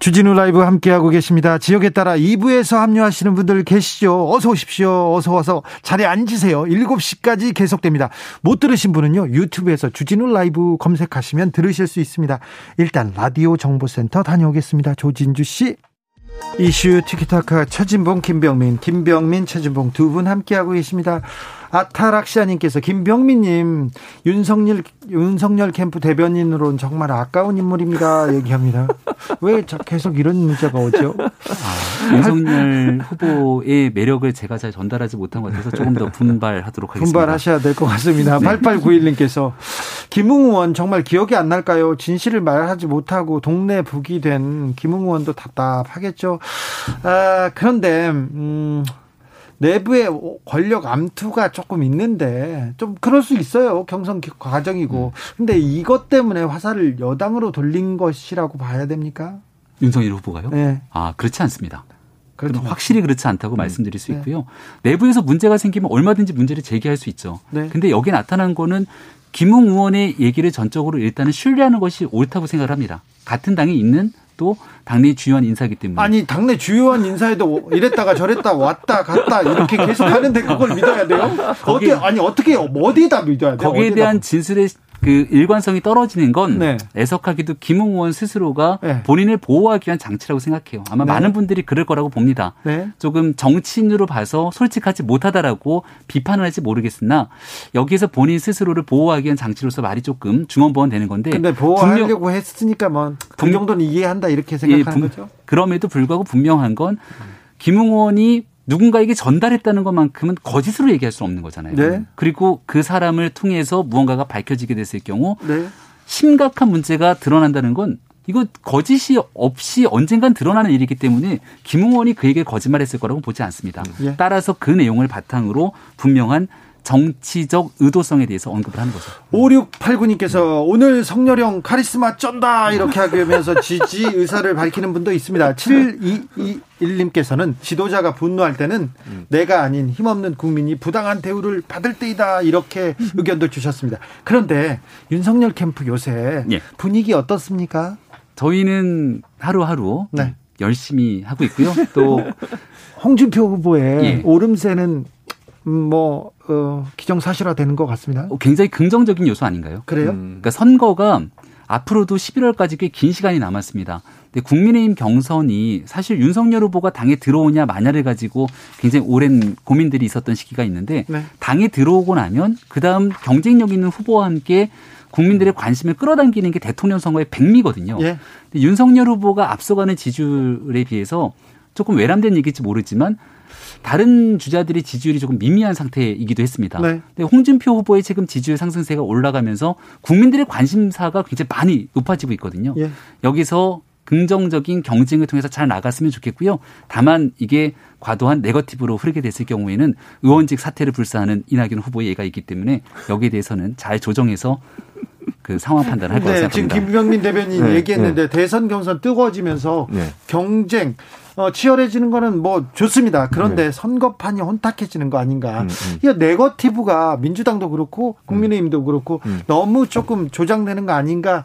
주진우 라이브 함께하고 계십니다. 지역에 따라 2부에서 합류하시는 분들 계시죠? 어서 오십시오. 어서 와서 자리에 앉으세요. 7시까지 계속됩니다. 못 들으신 분은요. 유튜브에서 주진우 라이브 검색하시면 들으실 수 있습니다. 일단 라디오 정보센터 다녀오겠습니다. 조진주 씨. 이슈 티키타카 최진봉 김병민 김병민 최진봉 두 분 함께하고 계십니다. 아타락시아님께서 김병민님 윤석열 윤석열 캠프 대변인으로는 정말 아까운 인물입니다. 얘기합니다. 왜 계속 이런 문자가 오죠? 아, 윤석열 후보의 매력을 제가 잘 전달하지 못한 것 같아서 조금 더 분발하도록 하겠습니다. 분발하셔야 될 것 같습니다. 네. 8891님께서 김웅 의원 정말 기억이 안 날까요? 진실을 말하지 못하고 동네 북이 된 김웅 의원도 답답하겠죠. 아, 그런데 음. 내부의 권력 암투가 조금 있는데 좀 그럴 수 있어요. 경선 과정이고. 음. 근데 이것 때문에 화살을 여당으로 돌린 것이라고 봐야 됩니까? 윤석열 후보가요? 네. 아, 그렇지 않습니다. 그렇 확실히 그렇지 않다고 음. 말씀드릴 수 네. 있고요. 네. 내부에서 문제가 생기면 얼마든지 문제를 제기할 수 있죠. 네. 근데 여기 나타난 거는 김웅 의원의 얘기를 전적으로 일단은 신뢰하는 것이 옳다고 생각을 합니다. 같은 당에 있는 또 당내 주요한 인사기 때문에. 아니 당내 주요한 인사에도 이랬다가 저랬다 왔다 갔다 이렇게 계속 하는데 그걸 믿어야 돼요? 어떻게 아니 어떻게 어디에다 믿어야 돼요? 거기에 대한 진술의 그 일관성이 떨어지는 건 네. 애석하기도 김웅 의원 스스로가 네. 본인을 보호하기 위한 장치라고 생각해요. 아마 네. 많은 분들이 그럴 거라고 봅니다. 네. 조금 정치인으로 봐서 솔직하지 못하다라고 비판을 할지 모르겠으나 여기에서 본인 스스로를 보호하기 위한 장치로서 말이 조금 중언부언되는 건데. 근데 보호하려고 분명, 했으니까 뭐 그 정도는 이해한다 이렇게 생각하는 예, 거죠. 그럼에도 불구하고 분명한 건 김웅 의원이 누군가에게 전달했다는 것만큼은 거짓으로 얘기할 수 없는 거잖아요. 네. 그리고 그 사람을 통해서 무언가가 밝혀지게 됐을 경우 네. 심각한 문제가 드러난다는 건 이거 거짓이 없이 언젠간 드러나는 일이기 때문에 김웅원이 그에게 거짓말했을 거라고 보지 않습니다. 예. 따라서 그 내용을 바탕으로 분명한 정치적 의도성에 대해서 언급을 하는 거죠. 5689님께서 오늘 성렬형 카리스마 쩐다 이렇게 하면서 지지 의사를 밝히는 분도 있습니다. 7221님께서는 지도자가 분노할 때는 음. 내가 아닌 힘없는 국민이 부당한 대우를 받을 때이다 이렇게 의견도 주셨습니다. 그런데 윤석열 캠프 요새 예. 분위기 어떻습니까? 저희는 하루하루 네. 열심히 하고 있고요. 또 홍준표 후보의 예. 오름세는 음, 뭐 어, 기정사실화 되는 것 같습니다. 어, 굉장히 긍정적인 요소 아닌가요? 그래요? 음. 그러니까 선거가 앞으로도 11월까지 꽤 긴 시간이 남았습니다. 근데 국민의힘 경선이 사실 윤석열 후보가 당에 들어오냐 마냐를 가지고 굉장히 오랜 고민들이 있었던 시기가 있는데 네. 당에 들어오고 나면 그다음 경쟁력 있는 후보와 함께 국민들의 관심을 끌어당기는 게 대통령 선거의 백미거든요. 예. 근데 윤석열 후보가 앞서가는 지지율에 비해서 조금 외람된 얘기일지 모르지만 다른 주자들의 지지율이 조금 미미한 상태이기도 했습니다. 네. 근데 홍준표 후보의 지금 지지율 상승세가 올라가면서 국민들의 관심사가 굉장히 많이 높아지고 있거든요. 예. 여기서 긍정적인 경쟁을 통해서 잘 나갔으면 좋겠고요. 다만 이게 과도한 네거티브로 흐르게 됐을 경우에는 의원직 사퇴를 불사하는 이낙연 후보의 예가 있기 때문에 여기에 대해서는 잘 조정해서 그 상황 판단을 할 거라고 네, 생각합니다. 지금 김병민 대변인 네, 얘기했는데 네. 대선 경선 뜨거워지면서 네. 경쟁 어, 치열해지는 거는 뭐 좋습니다. 그런데 네. 선거판이 혼탁해지는 거 아닌가. 음, 음. 이 네거티브가 민주당도 그렇고 국민의힘도 그렇고 음. 너무 조금 조장되는 거 아닌가.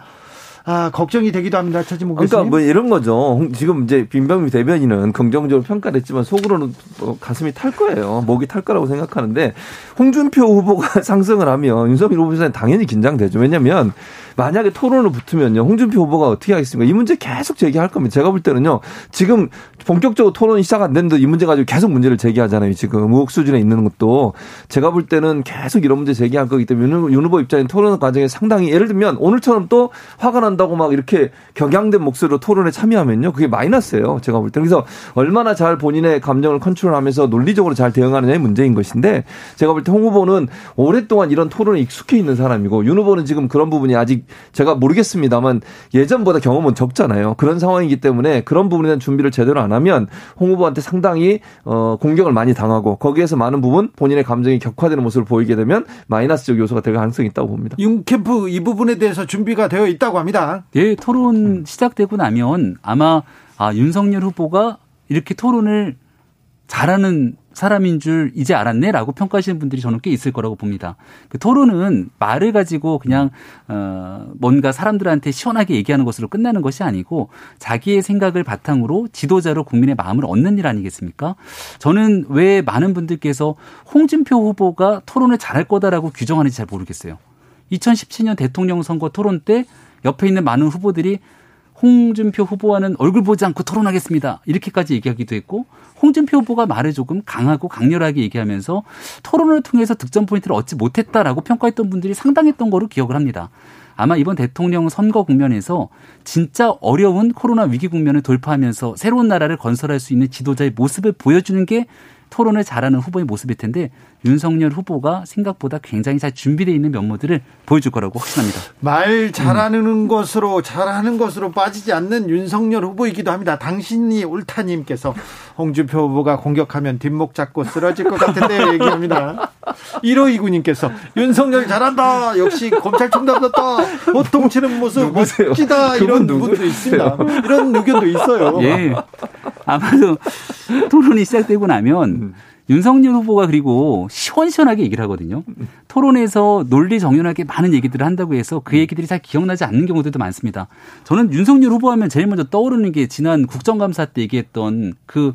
아, 걱정이 되기도 합니다. 차지목 그러니까 뭐 이런 거죠. 지금 이제 빈병미 대변인은 긍정적으로 평가를 했지만 속으로는 뭐 가슴이 탈 거예요. 목이 탈 거라고 생각하는데 홍준표 후보가 상승을 하면 윤석열 후보는 당연히 긴장되죠. 왜냐면 만약에 토론을 붙으면요. 홍준표 후보가 어떻게 하겠습니까? 이 문제 계속 제기할 겁니다. 제가 볼 때는요. 지금 본격적으로 토론이 시작 안 됐는데 이 문제 가지고 계속 문제를 제기하잖아요. 지금 의혹 수준에 있는 것도 제가 볼 때는 계속 이런 문제 제기할 거기 때문에 윤 후보 입장인 토론 과정에 상당히 예를 들면 오늘처럼 또 화가 난다고 막 이렇게 격양된 목소리로 토론에 참여하면요. 그게 마이너스예요. 제가 볼 때. 그래서 얼마나 잘 본인의 감정을 컨트롤하면서 논리적으로 잘 대응하느냐의 문제인 것인데 제가 볼 때 홍 후보는 오랫동안 이런 토론에 익숙해 있는 사람이고 윤 후보는 지금 그런 부분이 아직 제가 모르겠습니다만 예전보다 경험은 적잖아요. 그런 상황이기 때문에 그런 부분에 대한 준비를 제대로 안 하면 홍 후보한테 상당히 어 공격을 많이 당하고 거기에서 많은 부분 본인의 감정이 격화되는 모습을 보이게 되면 마이너스적 요소가 될 가능성이 있다고 봅니다. 윤 캠프 이 부분에 대해서 준비가 되어 있다고 합니다. 예, 토론 시작되고 나면 아마 아, 윤석열 후보가 이렇게 토론을 잘하는 사람인 줄 이제 알았네 라고 평가하시는 분들이 저는 꽤 있을 거라고 봅니다. 그 토론은 말을 가지고 그냥 어 뭔가 사람들한테 시원하게 얘기하는 것으로 끝나는 것이 아니고 자기의 생각을 바탕으로 지도자로 국민의 마음을 얻는 일 아니겠습니까? 저는 왜 많은 분들께서 홍준표 후보가 토론을 잘할 거다라고 규정하는지 잘 모르겠어요. 2017년 대통령 선거 토론 때 옆에 있는 많은 후보들이 홍준표 후보와는 얼굴 보지 않고 토론하겠습니다. 이렇게까지 얘기하기도 했고 홍준표 후보가 말을 조금 강하고 강렬하게 얘기하면서 토론을 통해서 득점 포인트를 얻지 못했다라고 평가했던 분들이 상당했던 거로 기억을 합니다. 아마 이번 대통령 선거 국면에서 진짜 어려운 코로나 위기 국면을 돌파하면서 새로운 나라를 건설할 수 있는 지도자의 모습을 보여주는 게 토론을 잘하는 후보의 모습일 텐데 윤석열 후보가 생각보다 굉장히 잘 준비되어 있는 면모들을 보여줄 거라고 확신합니다. 말 잘하는 음. 것으로 잘하는 것으로 빠지지 않는 윤석열 후보이기도 합니다. 당신이 옳다님께서 홍준표 후보가 공격하면 뒷목 잡고 쓰러질 것 같은데 얘기합니다. 1호2구님께서 윤석열 잘한다. 역시 검찰총장답다. 보통 치는 모습 멋지다. 이런 분도 있습니다. 이런 의견도 있어요. 예. 아마도 토론이 시작되고 나면 음. 윤석열 후보가 그리고 시원시원하게 얘기를 하거든요. 토론에서 논리 정연하게 많은 얘기들을 한다고 해서 그 얘기들이 잘 기억나지 않는 경우들도 많습니다. 저는 윤석열 후보 하면 제일 먼저 떠오르는 게 지난 국정감사 때 얘기했던 그,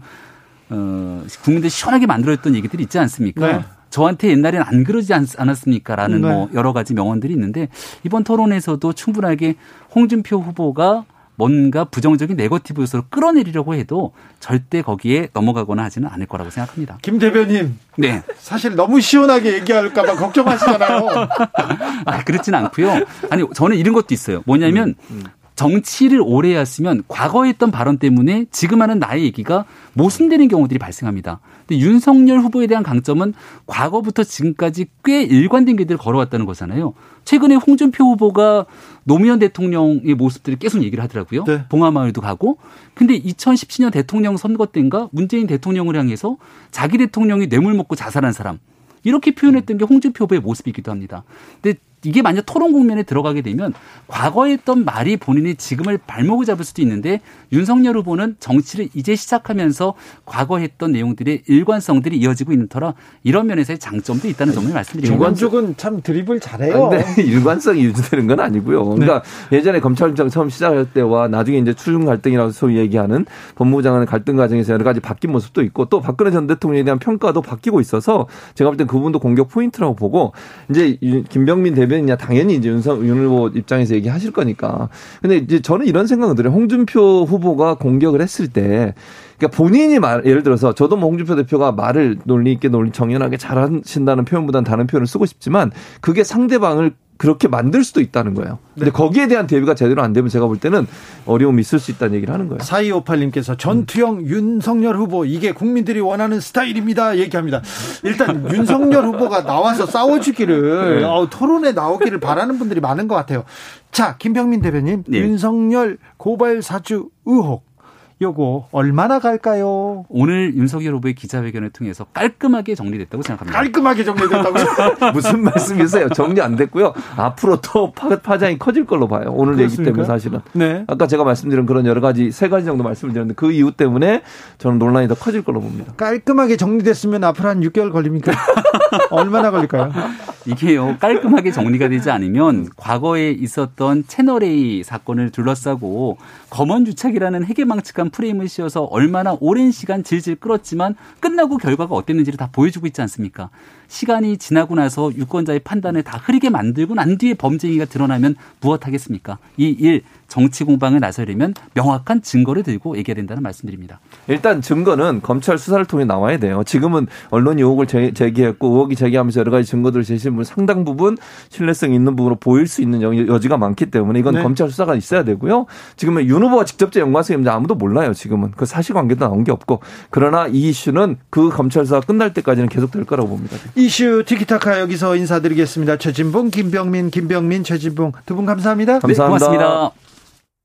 어, 국민들 시원하게 만들어졌던 얘기들이 있지 않습니까? 네. 저한테 옛날엔 안 그러지 않, 았습니까 라는 네. 뭐 여러 가지 명언들이 있는데 이번 토론에서도 충분하게 홍준표 후보가 뭔가 부정적인 네거티브 요소를 끌어내리려고 해도 절대 거기에 넘어가거나 하지는 않을 거라고 생각합니다. 김 대변인. 네. 사실 너무 시원하게 얘기할까봐 걱정하시잖아요. 아, 그렇진 않고요. 아니, 저는 이런 것도 있어요. 뭐냐면 음, 음. 정치를 오래 했으면 과거에 했던 발언 때문에 지금 하는 나의 얘기가 모순되는 경우들이 발생합니다. 근데 윤석열 후보에 대한 강점은 과거부터 지금까지 꽤 일관된 길들을 걸어왔다는 거잖아요. 최근에 홍준표 후보가 노무현 대통령의 모습들을 계속 얘기를 하더라고요. 네. 봉화마을도 가고. 근데 2017년 대통령 선거 때인가 문재인 대통령을 향해서 자기 대통령이 뇌물 먹고 자살한 사람 이렇게 표현했던 게 홍준표 후보의 모습이기도 합니다. 근데 이게 만약 토론 국면에 들어가게 되면 과거에 했던 말이 본인이 지금을 발목을 잡을 수도 있는데 윤석열 후보는 정치를 이제 시작하면서 과거 했던 내용들의 일관성들이 이어지고 있는 터라 이런 면에서의 장점도 있다는 점을 말씀드립니다. 중간 쪽은 참 드립을 잘해요. 근데 일관성이 유지되는 건 아니고요. 그러니까 네. 예전에 검찰청 처음 시작할 때와 나중에 이제 추윤 갈등이라고 소위 얘기하는 법무부 장관의 갈등 과정에서 여러 가지 바뀐 모습도 있고 또 박근혜 전 대통령에 대한 평가도 바뀌고 있어서 제가 볼 땐 그분도 공격 포인트라고 보고 이제 김병민 대변 대변인이야 당연히 이제 윤석 윤 후보 입장에서 얘기하실 거니까. 근데 이제 저는 이런 생각을 들어요. 홍준표 후보가 공격을 했을 때 그러니까 본인이 말 예를 들어서 저도 뭐 홍준표 대표가 말을 논리 있게 논리 정연하게 잘하신다는 표현보다는 다른 표현을 쓰고 싶지만 그게 상대방을 그렇게 만들 수도 있다는 거예요. 근데 네. 거기에 대한 대비가 제대로 안 되면 제가 볼 때는 어려움이 있을 수 있다는 얘기를 하는 거예요. 4258님께서 전투형 음. 윤석열 후보 이게 국민들이 원하는 스타일입니다. 얘기합니다. 일단 윤석열 후보가 나와서 싸워주기를 네. 어, 토론에 나오기를 바라는 분들이 많은 것 같아요. 자, 김병민 대변인 네. 윤석열 고발 사주 의혹 요거 얼마나 갈까요? 오늘 윤석열 후보의 기자회견을 통해서 깔끔하게 정리됐다고 생각합니다. 깔끔하게 정리됐다고요? 무슨 말씀이세요? 정리 안 됐고요. 앞으로 또 파장이 커질 걸로 봐요. 오늘 그렇습니까? 얘기 때문에 사실은. 네. 아까 제가 말씀드린 그런 여러 가지 세 가지 정도 말씀을 드렸는데 그 이유 때문에 저는 논란이 더 커질 걸로 봅니다. 깔끔하게 정리됐으면 앞으로 한 6개월 걸립니까? 얼마나 걸릴까요? 이게요. 깔끔하게 정리가 되지 않으면 과거에 있었던 채널 A 사건을 둘러싸고 검언 주착이라는 해계망측한 프레임을 씌워서 얼마나 오랜 시간 질질 끌었지만 끝나고 결과가 어땠는지를 다 보여주고 있지 않습니까? 시간이 지나고 나서 유권자의 판단을 다 흐리게 만들고 난 뒤에 범죄행위가 드러나면 무엇하겠습니까? 이 일 정치 공방에 나서려면 명확한 증거를 들고 얘기해야 된다는 말씀드립니다. 일단 증거는 검찰 수사를 통해 나와야 돼요. 지금은 언론이 의혹을 제기했고 의혹이 제기하면서 여러 가지 증거들을 제시한 부 상당 부분 신뢰성 있는 부분으로 보일 수 있는 여지가 많기 때문에 이건 네. 검찰 수사가 있어야 되고요. 지금은 윤 후보가 직접적 연관성이 있는지 아무도 몰라요. 지금은 그 사실관계도 나온 게 없고 그러나 이 이슈는 그 검찰 수사 끝날 때까지는 계속 될 거라고 봅니다. 이슈 티키타카 여기서 인사드리겠습니다. 최진봉, 김병민, 김병민, 최진봉 두 분 감사합니다. 감사합니다. 네, 고맙습니다.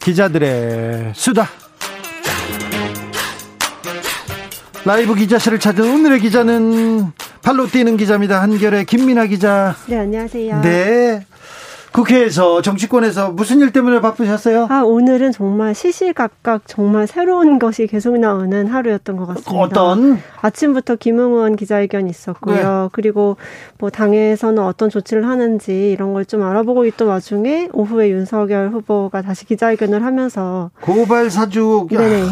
기자들의 수다. 라이브 기자실을 찾은 오늘의 기자는 발로 뛰는 기자입니다. 한결의 김민아 기자. 네, 안녕하세요. 네. 국회에서 정치권에서 무슨 일 때문에 바쁘셨어요? 아 오늘은 정말 시시각각 정말 새로운 것이 계속 나오는 하루였던 것 같습니다. 어떤? 아침부터 김웅원 기자회견 있었고요. 네. 그리고 뭐 당에서는 어떤 조치를 하는지 이런 걸 좀 알아보고 있던 와중에 오후에 윤석열 후보가 다시 기자회견을 하면서 고발 사주 네네.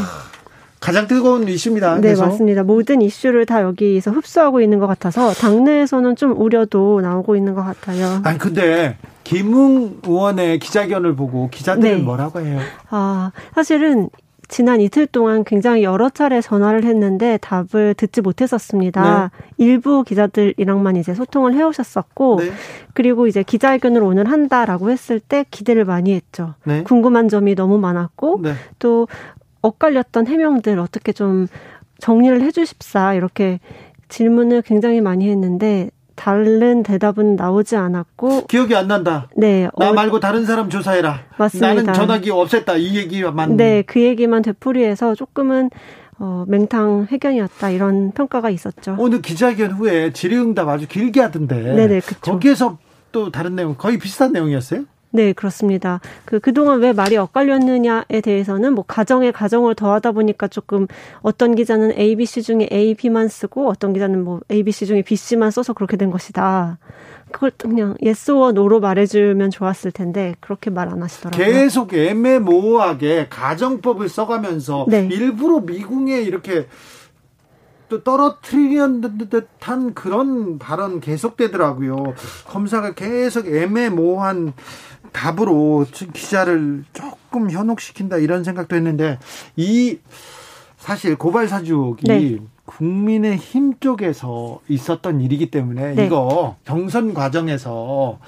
가장 뜨거운 이슈입니다. 네, 계속. 맞습니다. 모든 이슈를 다 여기서 흡수하고 있는 것 같아서 당내에서는 좀 우려도 나오고 있는 것 같아요. 아니 근데 김웅 의원의 기자회견을 보고 기자들은 네. 뭐라고 해요? 아, 사실은 지난 이틀 동안 굉장히 여러 차례 전화를 했는데 답을 듣지 못했었습니다. 네. 일부 기자들이랑만 이제 소통을 해오셨었고, 네. 그리고 이제 기자회견을 오늘 한다라고 했을 때 기대를 많이 했죠. 네. 궁금한 점이 너무 많았고, 네. 또 엇갈렸던 해명들 어떻게 좀 정리를 해주십사 이렇게 질문을 굉장히 많이 했는데 다른 대답은 나오지 않았고 기억이 안 난다. 네. 나 어, 말고 다른 사람 조사해라. 맞습니다. 나는 전화기 없앴다. 이 얘기만. 네, 그 얘기만 되풀이해서 조금은 어, 맹탕 회견이었다 이런 평가가 있었죠. 오늘 기자회견 후에 질의응답 아주 길게 하던데. 네네, 그쵸. 거기에서 또 다른 내용 거의 비슷한 내용이었어요? 네, 그렇습니다. 그, 그동안 왜 말이 엇갈렸느냐에 대해서는 뭐 가정에 가정을 더하다 보니까 조금 어떤 기자는 A, B, C 중에 A, B만 쓰고 어떤 기자는 뭐 A, B, C 중에 B, C만 써서 그렇게 된 것이다. 그걸 그냥 yes or no로 말해주면 좋았을 텐데 그렇게 말 안 하시더라고요. 계속 애매모호하게 가정법을 써가면서 네. 일부러 미궁에 이렇게 또 떨어뜨리는 듯한 그런 발언 계속되더라고요. 검사가 계속 애매모호한 답으로 기자를 조금 현혹시킨다 이런 생각도 했는데 이 사실 고발 사주기 네. 국민의 힘 쪽에서 있었던 일이기 때문에 네. 이거 경선 과정에서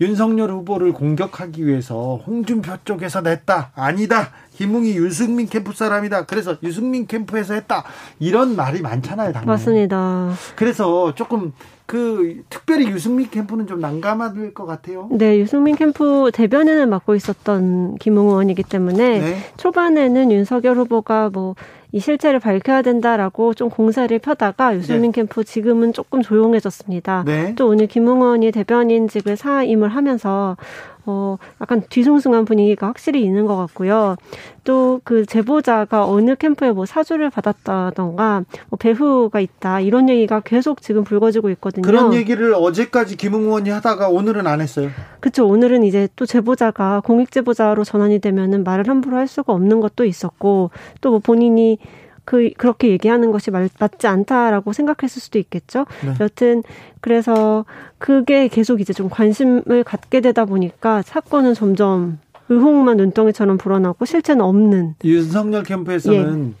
윤석열 후보를 공격하기 위해서 홍준표 쪽에서 냈다 아니다 김웅이 유승민 캠프 사람이다 그래서 유승민 캠프에서 했다 이런 말이 많잖아요 당연히. 맞습니다 그래서 조금 그 특별히 유승민 캠프는 좀 난감할 것 같아요. 네, 유승민 캠프 대변인을 맡고 있었던 김웅 의원이기 때문에 네. 초반에는 윤석열 후보가 뭐 이 실체를 밝혀야 된다라고 좀 공세를 펴다가 유승민 네. 캠프 지금은 조금 조용해졌습니다. 네. 또 오늘 김웅 의원이 대변인직을 사임을 하면서 어, 약간 뒤숭숭한 분위기가 확실히 있는 것 같고요. 또 그 제보자가 어느 캠프에 뭐 사주를 받았다던가 뭐 배후가 있다 이런 얘기가 계속 지금 불거지고 있거든요. 그런 얘기를 어제까지 김웅 의원이 하다가 오늘은 안 했어요. 그렇죠. 오늘은 이제 또 제보자가 공익 제보자로 전환이 되면은 말을 함부로 할 수가 없는 것도 있었고 또 뭐 본인이 그 그렇게 얘기하는 것이 말, 맞지 않다라고 생각했을 수도 있겠죠. 네. 여튼 그래서 그게 계속 이제 좀 관심을 갖게 되다 보니까 사건은 점점 의혹만 눈덩이처럼 불어나고 실체는 없는. 윤석열 캠프에서는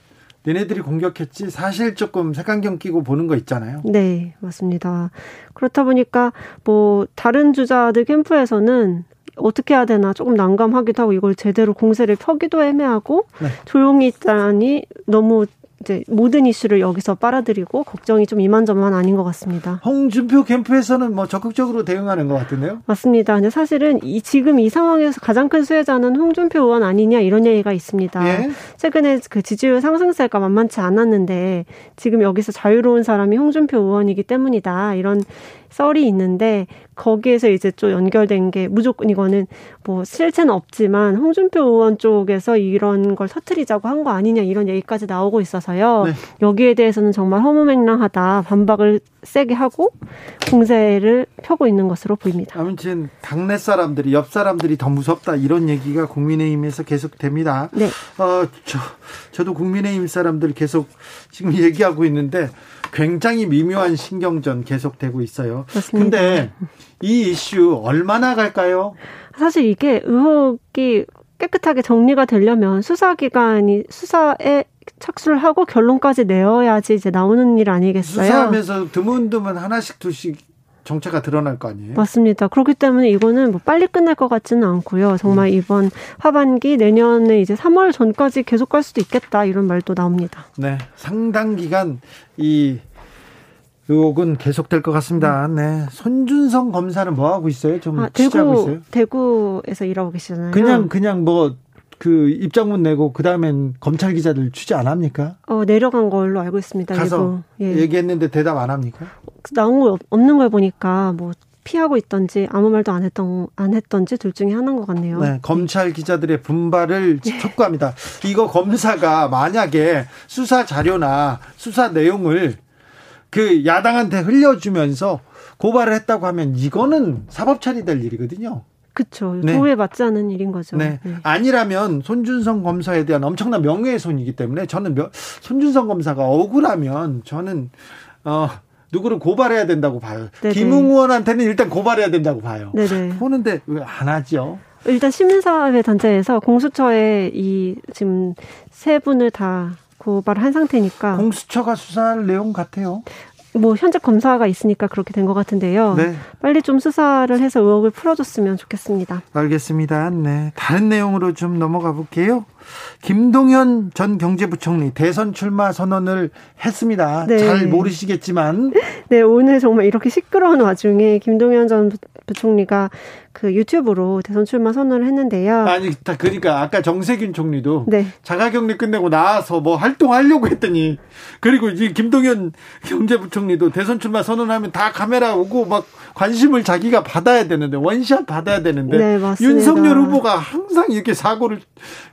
예. 얘네들이 공격했지 사실 조금 색안경 끼고 보는 거 있잖아요. 네, 맞습니다. 그렇다 보니까 뭐 다른 주자들 캠프에서는 어떻게 해야 되나 조금 난감하기도 하고 이걸 제대로 공세를 펴기도 애매하고 네. 조용히 있다니 너무 이제 모든 이슈를 여기서 빨아들이고 걱정이 좀 이만저만 아닌 것 같습니다. 홍준표 캠프에서는 뭐 적극적으로 대응하는 것 같은데요? 맞습니다. 근데 사실은 이 지금 이 상황에서 가장 큰 수혜자는 홍준표 의원 아니냐 이런 얘기가 있습니다. 예? 최근에 그 지지율 상승세가 만만치 않았는데 지금 여기서 자유로운 사람이 홍준표 의원이기 때문이다 이런 썰이 있는데 거기에서 이제 좀 연결된 게 무조건 이거는 뭐 실체는 없지만 홍준표 의원 쪽에서 이런 걸 터트리자고 한 거 아니냐 이런 얘기까지 나오고 있어서 요. 네. 여기에 대해서는 정말 허무맹랑하다 반박을 세게 하고 공세를 펴고 있는 것으로 보입니다. 아무튼 당내 사람들이 옆 사람들이 더 무섭다 이런 얘기가 국민의힘에서 계속 됩니다. 네. 어, 저 저도 국민의힘 사람들 계속 지금 얘기하고 있는데 굉장히 미묘한 신경전 계속되고 있어요. 근데 이 이슈 얼마나 갈까요? 사실 이게 의혹이 깨끗하게 정리가 되려면 수사기관이 수사에 착수를 하고 결론까지 내어야지 이제 나오는 일 아니겠어요? 수사하면서 드문드문 하나씩 두씩 정체가 드러날 거 아니에요? 맞습니다. 그렇기 때문에 이거는 뭐 빨리 끝날 것 같지는 않고요. 정말 음. 이번 하반기 내년에 이제 3월 전까지 계속 갈 수도 있겠다 이런 말도 나옵니다. 네, 상당 기간 이 의혹은 계속될 것 같습니다. 네. 손준성 검사는 뭐 하고 있어요? 좀 아, 대구 있어요? 대구에서 일하고 계시잖아요. 그냥 그냥 뭐 그 입장문 내고 그 다음엔 검찰 기자들 취재 안 합니까? 어 내려간 걸로 알고 있습니다. 가서 예. 얘기했는데 대답 안 합니까? 나온 거 없는 걸 보니까 뭐 피하고 있던지 아무 말도 안 했던 안 했던지 둘 중에 하나인 것 같네요. 네, 검찰 기자들의 분발을 네. 촉구합니다. 이거 검사가 만약에 수사 자료나 수사 내용을 그 야당한테 흘려주면서 고발을 했다고 하면 이거는 사법 처리될 일이거든요. 그렇죠. 네. 도에 맞지 않은 일인 거죠. 네. 네. 아니라면 손준성 검사에 대한 엄청난 명예훼손이기 때문에 저는 명, 손준성 검사가 억울하면 저는 어 누구를 고발해야 된다고 봐요. 네네. 김웅 의원한테는 일단 고발해야 된다고 봐요. 네네. 보는데 왜 안 하죠? 일단 시민사회 단체에서 공수처에 이 지금 세 분을 다 고발을 한 상태니까 공수처가 수사할 내용 같아요. 뭐 현재 검사가 있으니까 그렇게 된 것 같은데요. 네. 빨리 좀 수사를 해서 의혹을 풀어줬으면 좋겠습니다. 알겠습니다. 네, 다른 내용으로 좀 넘어가 볼게요. 김동현 전 경제부총리 대선 출마 선언을 했습니다. 네. 잘 모르시겠지만. 네, 오늘 정말 이렇게 시끄러운 와중에 김동현 전 부총리가 그 유튜브로 대선 출마 선언을 했는데요. 아니, 그러니까 아까 정세균 총리도 네. 자가격리 끝내고 나와서 뭐 활동하려고 했더니 그리고 이 김동연 경제부총리도 대선 출마 선언하면 다 카메라 오고 막 관심을 자기가 받아야 되는데 원샷 받아야 되는데 네, 윤석열 후보가 항상 이렇게 사고를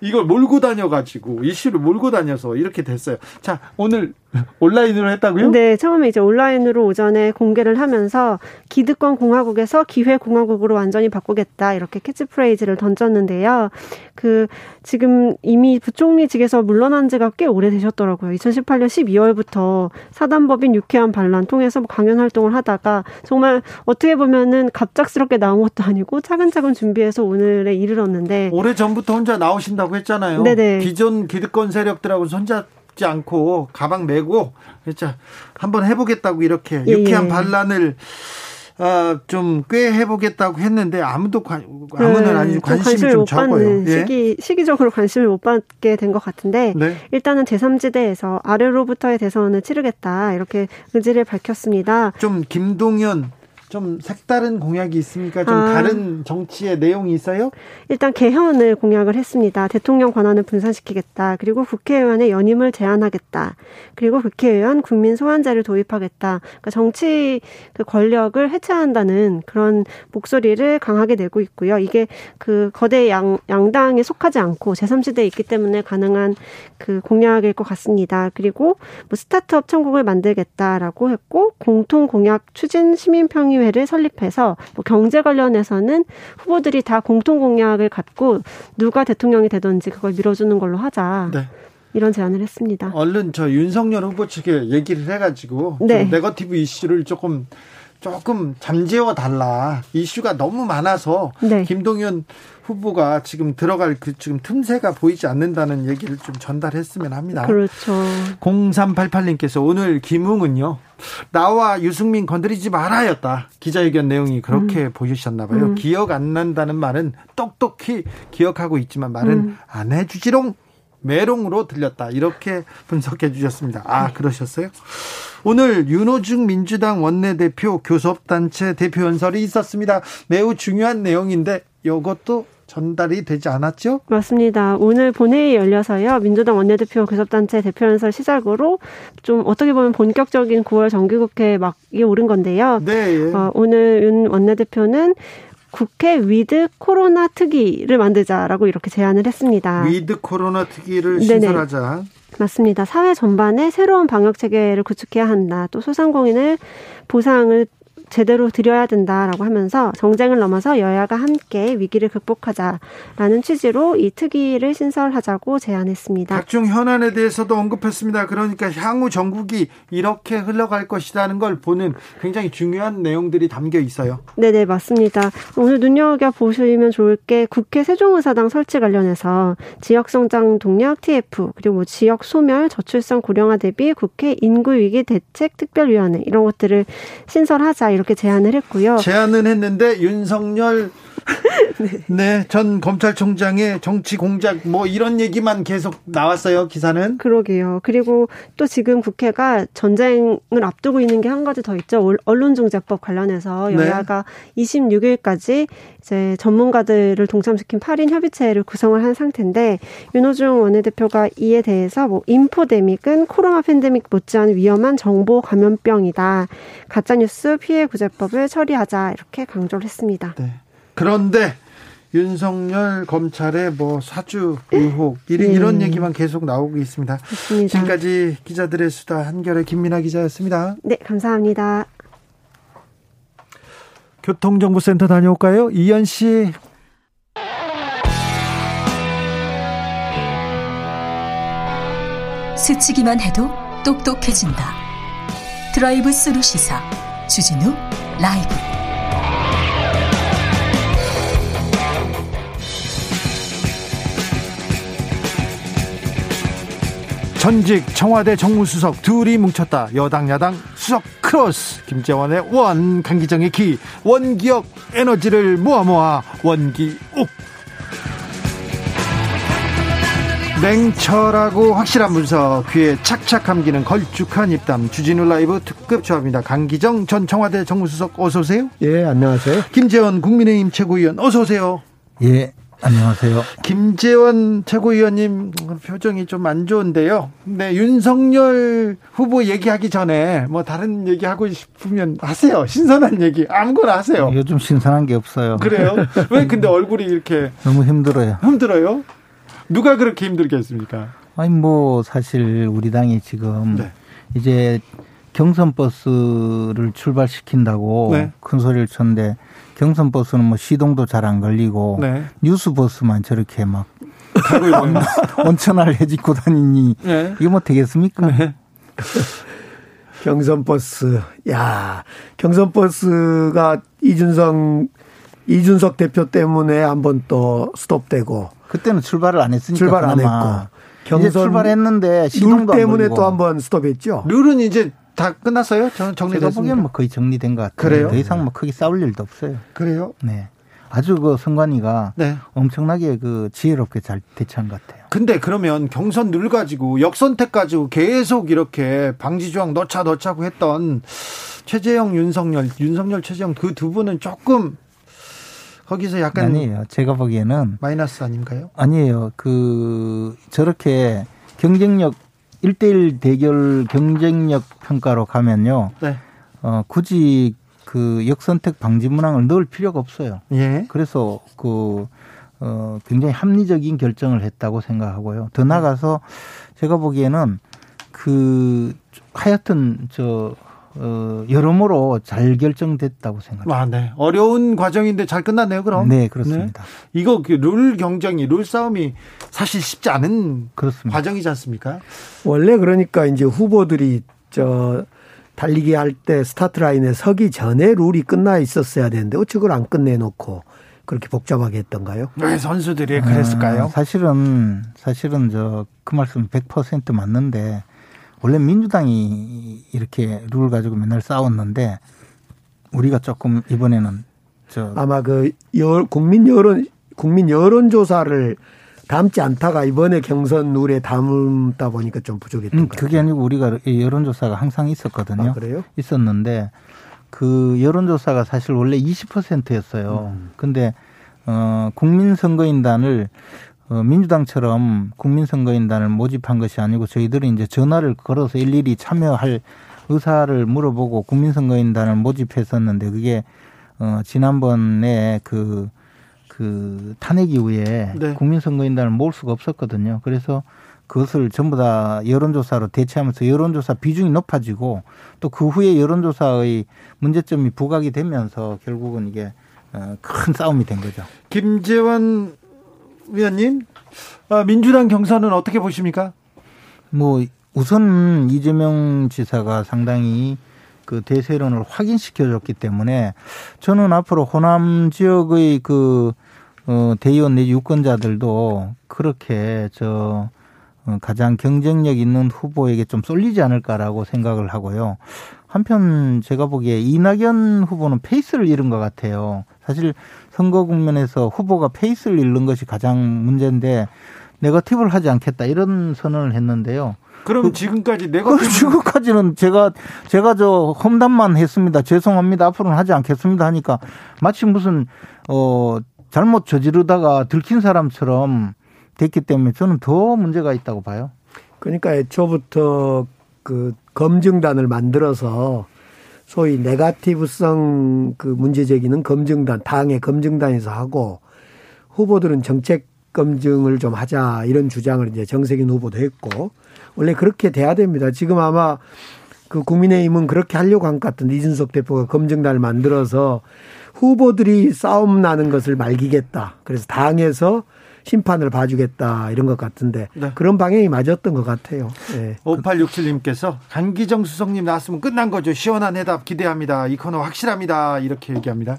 이걸 몰고 다녀 가지고 이슈를 몰고 다녀서 이렇게 됐어요. 자, 오늘 온라인으로 했다고요? 네, 처음에 이제 온라인으로 오전에 공개를 하면서 기득권 공화국에서 기회 공화국으로 완전히 바꾸겠다 이렇게 캐치프레이즈를 던졌는데요. 그 지금 이미 부총리직에서 물러난 지가 꽤 오래 되셨더라고요. 2018년 12월부터 사단법인 유쾌한 반란 통해서 뭐 강연 활동을 하다가 정말 어떻게 보면은 갑작스럽게 나온 것도 아니고 차근차근 준비해서 오늘에 이르렀는데 오래 전부터 혼자 나오신다고 했잖아요. 네네. 기존 기득권 세력들하고 손잡 지 않고 가방 메고 진짜 한번 해보겠다고 이렇게 예, 유쾌한 예. 반란을 어, 좀꽤 해보겠다고 했는데 아무도 관, 아무는 네, 아니 관심이 좀, 좀 적어요. 예? 시기 시기적으로 관심을 못 받게 된 것 같은데 네. 일단은 제3지대에서 아래로부터의 대선을 치르겠다 이렇게 의지를 밝혔습니다. 좀 김동연 좀 색다른 공약이 있습니까? 좀 아. 다른 정치의 내용이 있어요? 일단 개헌을 공약을 했습니다. 대통령 권한을 분산시키겠다. 그리고 국회의원의 연임을 제한하겠다. 그리고 국회의원 국민 소환제를 도입하겠다. 그러니까 정치 그 권력을 해체한다는 그런 목소리를 강하게 내고 있고요. 이게 그 거대 양, 양당에 속하지 않고 제3지대에 있기 때문에 가능한 그 공약일 것 같습니다. 그리고 뭐 스타트업 천국을 만들겠다라고 했고 공통 공약 추진 시민평의 위원회를 설립해서 뭐 경제 관련해서는 후보들이 다 공통 공약을 갖고 누가 대통령이 되든지 그걸 밀어주는 걸로 하자. 네. 이런 제안을 했습니다. 얼른 저 윤석열 후보 측에 얘기를 해가지고 네. 네거티브 이슈를 조금 조금 잠재워 달라. 이슈가 너무 많아서 네. 김동연 후보가 지금 들어갈 그 지금 틈새가 보이지 않는다는 얘기를 좀 전달했으면 합니다. 그렇죠. 0388님께서 오늘 김웅은요. 나와 유승민 건드리지 말아였다. 기자회견 내용이 그렇게 음. 보이셨나 봐요. 음. 기억 안 난다는 말은 똑똑히 기억하고 있지만 말은 음. 안 해주지롱. 메롱으로 들렸다. 이렇게 분석해 주셨습니다. 아, 네. 그러셨어요? 오늘 윤호중 민주당 원내대표 교섭단체 대표 연설이 있었습니다. 매우 중요한 내용인데 이것도 전달이 되지 않았죠? 맞습니다. 오늘 본회의 열려서요. 민주당 원내대표 교섭단체 대표 연설 시작으로 좀 어떻게 보면 본격적인 9월 정기국회 막이 오른 건데요. 네. 예. 어, 오늘 윤 원내대표는 국회 위드 코로나 특위를 만들자라고 이렇게 제안을 했습니다. 위드 코로나 특위를 신설하자. 네네. 맞습니다. 사회 전반에 새로운 방역 체계를 구축해야 한다. 또 소상공인을 보상을 제대로 드려야 된다라고 하면서 정쟁을 넘어서 여야가 함께 위기를 극복하자라는 취지로 이 특위를 신설하자고 제안했습니다. 각종 현안에 대해서도 언급했습니다. 그러니까 향후 정국이 이렇게 흘러갈 것이라는 걸 보는 굉장히 중요한 내용들이 담겨 있어요. 네네 맞습니다. 오늘 눈여겨 보시면 좋을 게 국회 세종의사당 설치 관련해서 지역성장 동력 TF 그리고 뭐 지역 소멸 저출산 고령화 대비 국회 인구 위기 대책 특별위원회 이런 것들을 신설하자 이렇게 제안을 했고요. 제안은 했는데 윤석열 네. 네. 전 검찰총장의 정치 공작 뭐 이런 얘기만 계속 나왔어요, 기사는. 그러게요. 그리고 또 지금 국회가 전쟁을 앞두고 있는 게 한 가지 더 있죠. 언론중재법 관련해서 네. 여야가 네. 26일까지 이제 전문가들을 동참시킨 8인 협의체를 구성을 한 상태인데 윤호중 원내대표가 이에 대해서 뭐 인포데믹은 코로나 팬데믹 못지않은 위험한 정보 감염병이다. 가짜뉴스 피해 구제법을 처리하자 이렇게 강조를 했습니다. 네. 그런데 윤석열 검찰의 뭐 사주 의혹 이런, 네. 이런 얘기만 계속 나오고 있습니다. 맞습니다. 지금까지 기자들의 수다 한결의 김민아 기자였습니다. 네, 감사합니다. 교통정보센터 다녀올까요? 이현 씨. 스치기만 해도 똑똑해진다. 드라이브 스루 시사 주진우 라이브. 전직 청와대 정무수석 둘이 뭉쳤다. 여당 야당 수석 크로스. 김재원의 원, 강기정의 기. 원기옥 에너지를 모아 모아 원기옥. 냉철하고 확실한 분석, 귀에 착착 감기는 걸쭉한 입담, 주진우 라이브 특급 조합입니다. 강기정 전 청와대 정무수석 어서 오세요. 예, 안녕하세요. 김재원 국민의힘 최고위원 어서 오세요. 예, 안녕하세요. 김재원 최고위원님 표정이 좀 안 좋은데요. 네, 윤석열 후보 얘기하기 전에 뭐 다른 얘기 하고 싶으면 하세요. 신선한 얘기 아무거나 하세요. 요즘 신선한 게 없어요. 그래요? 왜 근데 얼굴이 이렇게 너무 힘들어요. 힘들어요? 누가 그렇게 힘들게 했습니까? 아니 뭐 사실 우리 당이 지금 네. 이제 경선 버스를 출발시킨다고 네. 큰 소리를 쳤는데 경선 버스는 뭐 시동도 잘 안 걸리고 네. 뉴스 버스만 저렇게 막 온천을 해짓고 다니니 네. 이게 뭐 되겠습니까? 네. 경선 버스, 야 경선 버스가 이준성 이준석 대표 때문에 한번 또 스톱되고 그때는 출발을 안 했으니까 출발 안 했고 경선 출발했는데 룰 때문에 또 한번 스톱했죠. 룰은 이제 다 끝났어요? 저는 정리됐습니까? 보기엔 뭐 거의 정리된 것 같아요. 그래요? 더 이상 뭐 크게 싸울 일도 없어요. 그래요? 네. 아주 그 선관위가 네. 엄청나게 그 지혜롭게 잘 대처한 것 같아요. 근데 그러면 경선 늘 가지고 역선택 가지고 계속 이렇게 방지 조항 넣자 넣자고 했던 최재형, 윤석열, 윤석열, 최재형 그 두 분은 조금 거기서 약간 아니에요. 제가 보기에는 마이너스 아닌가요? 아니에요. 그 저렇게 경쟁력 1대1 대결 경쟁력 평가로 가면요. 네. 어, 굳이 그 역선택 방지 문항을 넣을 필요가 없어요. 예. 그래서 그 어, 굉장히 합리적인 결정을 했다고 생각하고요. 더 나가서 제가 보기에는 그 하여튼 저 어, 여러모로 잘 결정됐다고 생각합니다. 아, 네. 어려운 과정인데 잘 끝났네요, 그럼? 네, 그렇습니다. 네. 이거 그 룰 경쟁이, 룰 싸움이 사실 쉽지 않은 그렇습니다. 과정이지 않습니까? 원래 그러니까 이제 후보들이 저 달리기 할 때 스타트 라인에 서기 전에 룰이 끝나 있었어야 되는데 어찌 그걸 안 끝내놓고 그렇게 복잡하게 했던가요? 왜 선수들이 그랬을까요? 아, 사실은 사실은 저 그 말씀 100% 맞는데 원래 민주당이 이렇게 룰을 가지고 맨날 싸웠는데 우리가 조금 이번에는 저 아마 그 여, 국민 여론 국민 여론 조사를 담지 않다가 이번에 경선 룰에 담다 보니까 좀 부족했던 음, 그게 아니고 우리가 여론조사가 항상 있었거든요. 아, 그래요? 있었는데 그 여론조사가 사실 원래 20%였어요. 음. 근데 어 국민선거인단을 어, 민주당처럼 국민선거인단을 모집한 것이 아니고 저희들이 이제 전화를 걸어서 일일이 참여할 의사를 물어보고 국민선거인단을 모집했었는데 그게 어 지난번에 그, 그 탄핵 이후에 네. 국민선거인단을 모을 수가 없었거든요. 그래서 그것을 전부 다 여론조사로 대체하면서 여론조사 비중이 높아지고 또 그 후에 여론조사의 문제점이 부각이 되면서 결국은 이게 어, 큰 싸움이 된 거죠. 김재원 위원님, 아, 민주당 경선은 어떻게 보십니까? 뭐 우선 이재명 지사가 상당히 그 대세론을 확인시켜줬기 때문에 저는 앞으로 호남 지역의 그 어, 대의원 내지 유권자들도 그렇게 저 어, 가장 경쟁력 있는 후보에게 좀 쏠리지 않을까라고 생각을 하고요. 한편 제가 보기에 이낙연 후보는 페이스를 잃은 것 같아요. 사실 선거 국면에서 후보가 페이스를 잃는 것이 가장 문제인데 네거티브를 하지 않겠다 이런 선언을 했는데요. 그럼 그, 지금까지 내가 그 지금까지는 제가 제가 저 험담만 했습니다. 죄송합니다. 앞으로는 하지 않겠습니다 하니까 마치 무슨 어 잘못 저지르다가 들킨 사람처럼 됐기 때문에 저는 더 문제가 있다고 봐요. 그러니까 애초부터 그 검증단을 만들어서 소위 네가티브성 그 문제 제기는 검증단 당의 검증단에서 하고 후보들은 정책 검증을 좀 하자 이런 주장을 이제 정세균 후보도 했고 원래 그렇게 돼야 됩니다. 지금 아마 그 국민의힘은 그렇게 하려고 한 것 같은데 이준석 대표가 검증단을 만들어서 후보들이 싸움 나는 것을 말기겠다. 그래서 당에서 심판을 봐주겠다 이런 것 같은데 네. 그런 방향이 맞았던 것 같아요. 네. 5867님께서 강기정 수석님 나왔으면 끝난 거죠. 시원한 해답 기대합니다. 이 코너 확실합니다. 이렇게 얘기합니다.